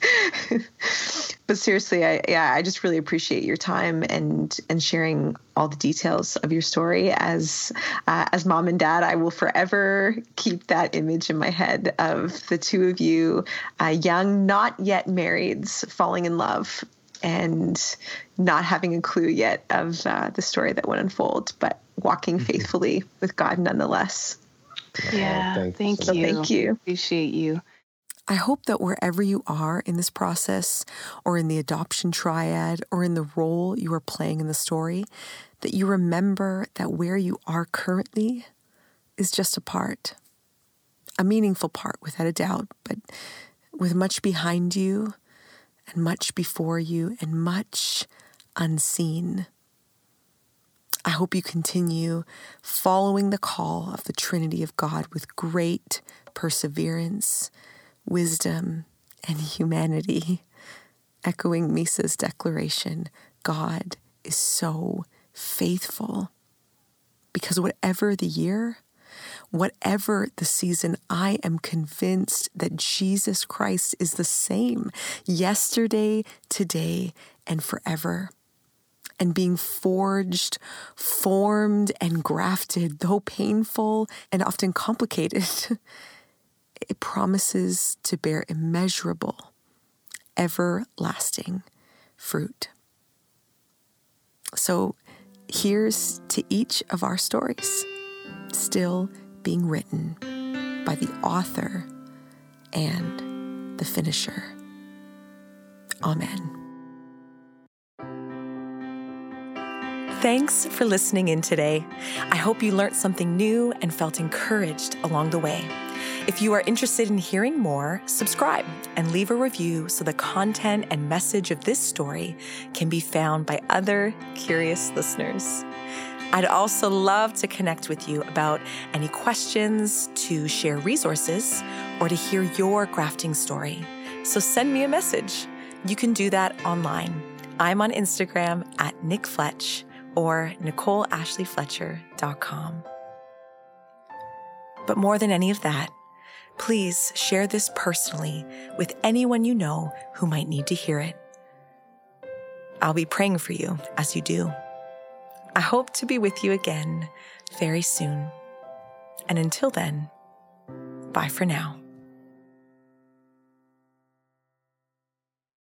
*laughs* but seriously, I yeah, I just really appreciate your time and and sharing all the details of your story. As uh, as mom and dad, I will forever keep that image in my head of the two of you, uh, young, not yet marrieds, falling in love, and not having a clue yet of uh, the story that would unfold, but walking *laughs* faithfully with God nonetheless. Yeah. thank you Thank so you. much. Thank you. Appreciate you. I hope that wherever you are in this process, or in the adoption triad, or in the role you are playing in the story, that you remember that where you are currently is just a part, a meaningful part without a doubt, but with much behind you, and much before you, and much unseen. I hope you continue following the call of the Trinity of God with great perseverance, wisdom, and humanity. Echoing Meesah's declaration God is so faithful. Because whatever the year, whatever the season, I am convinced that Jesus Christ is the same yesterday, today, and forever and being forged, formed, and grafted, though painful and often complicated, *laughs* it promises to bear immeasurable, everlasting fruit. So here's to each of our stories, still being written by the author and the finisher. Amen. Thanks for listening in today. I hope you learned something new and felt encouraged along the way. If you are interested in hearing more, subscribe and leave a review so the content and message of this story can be found by other curious listeners. I'd also love to connect with you about any questions, to share resources, or to hear your grafting story. So send me a message. You can do that online. I'm on Instagram at Nick Fletch or NicoleAshleyFletcher.com. But more than any of that, please share this personally with anyone you know who might need to hear it. I'll be praying for you as you do. I hope to be with you again very soon. And until then, bye for now.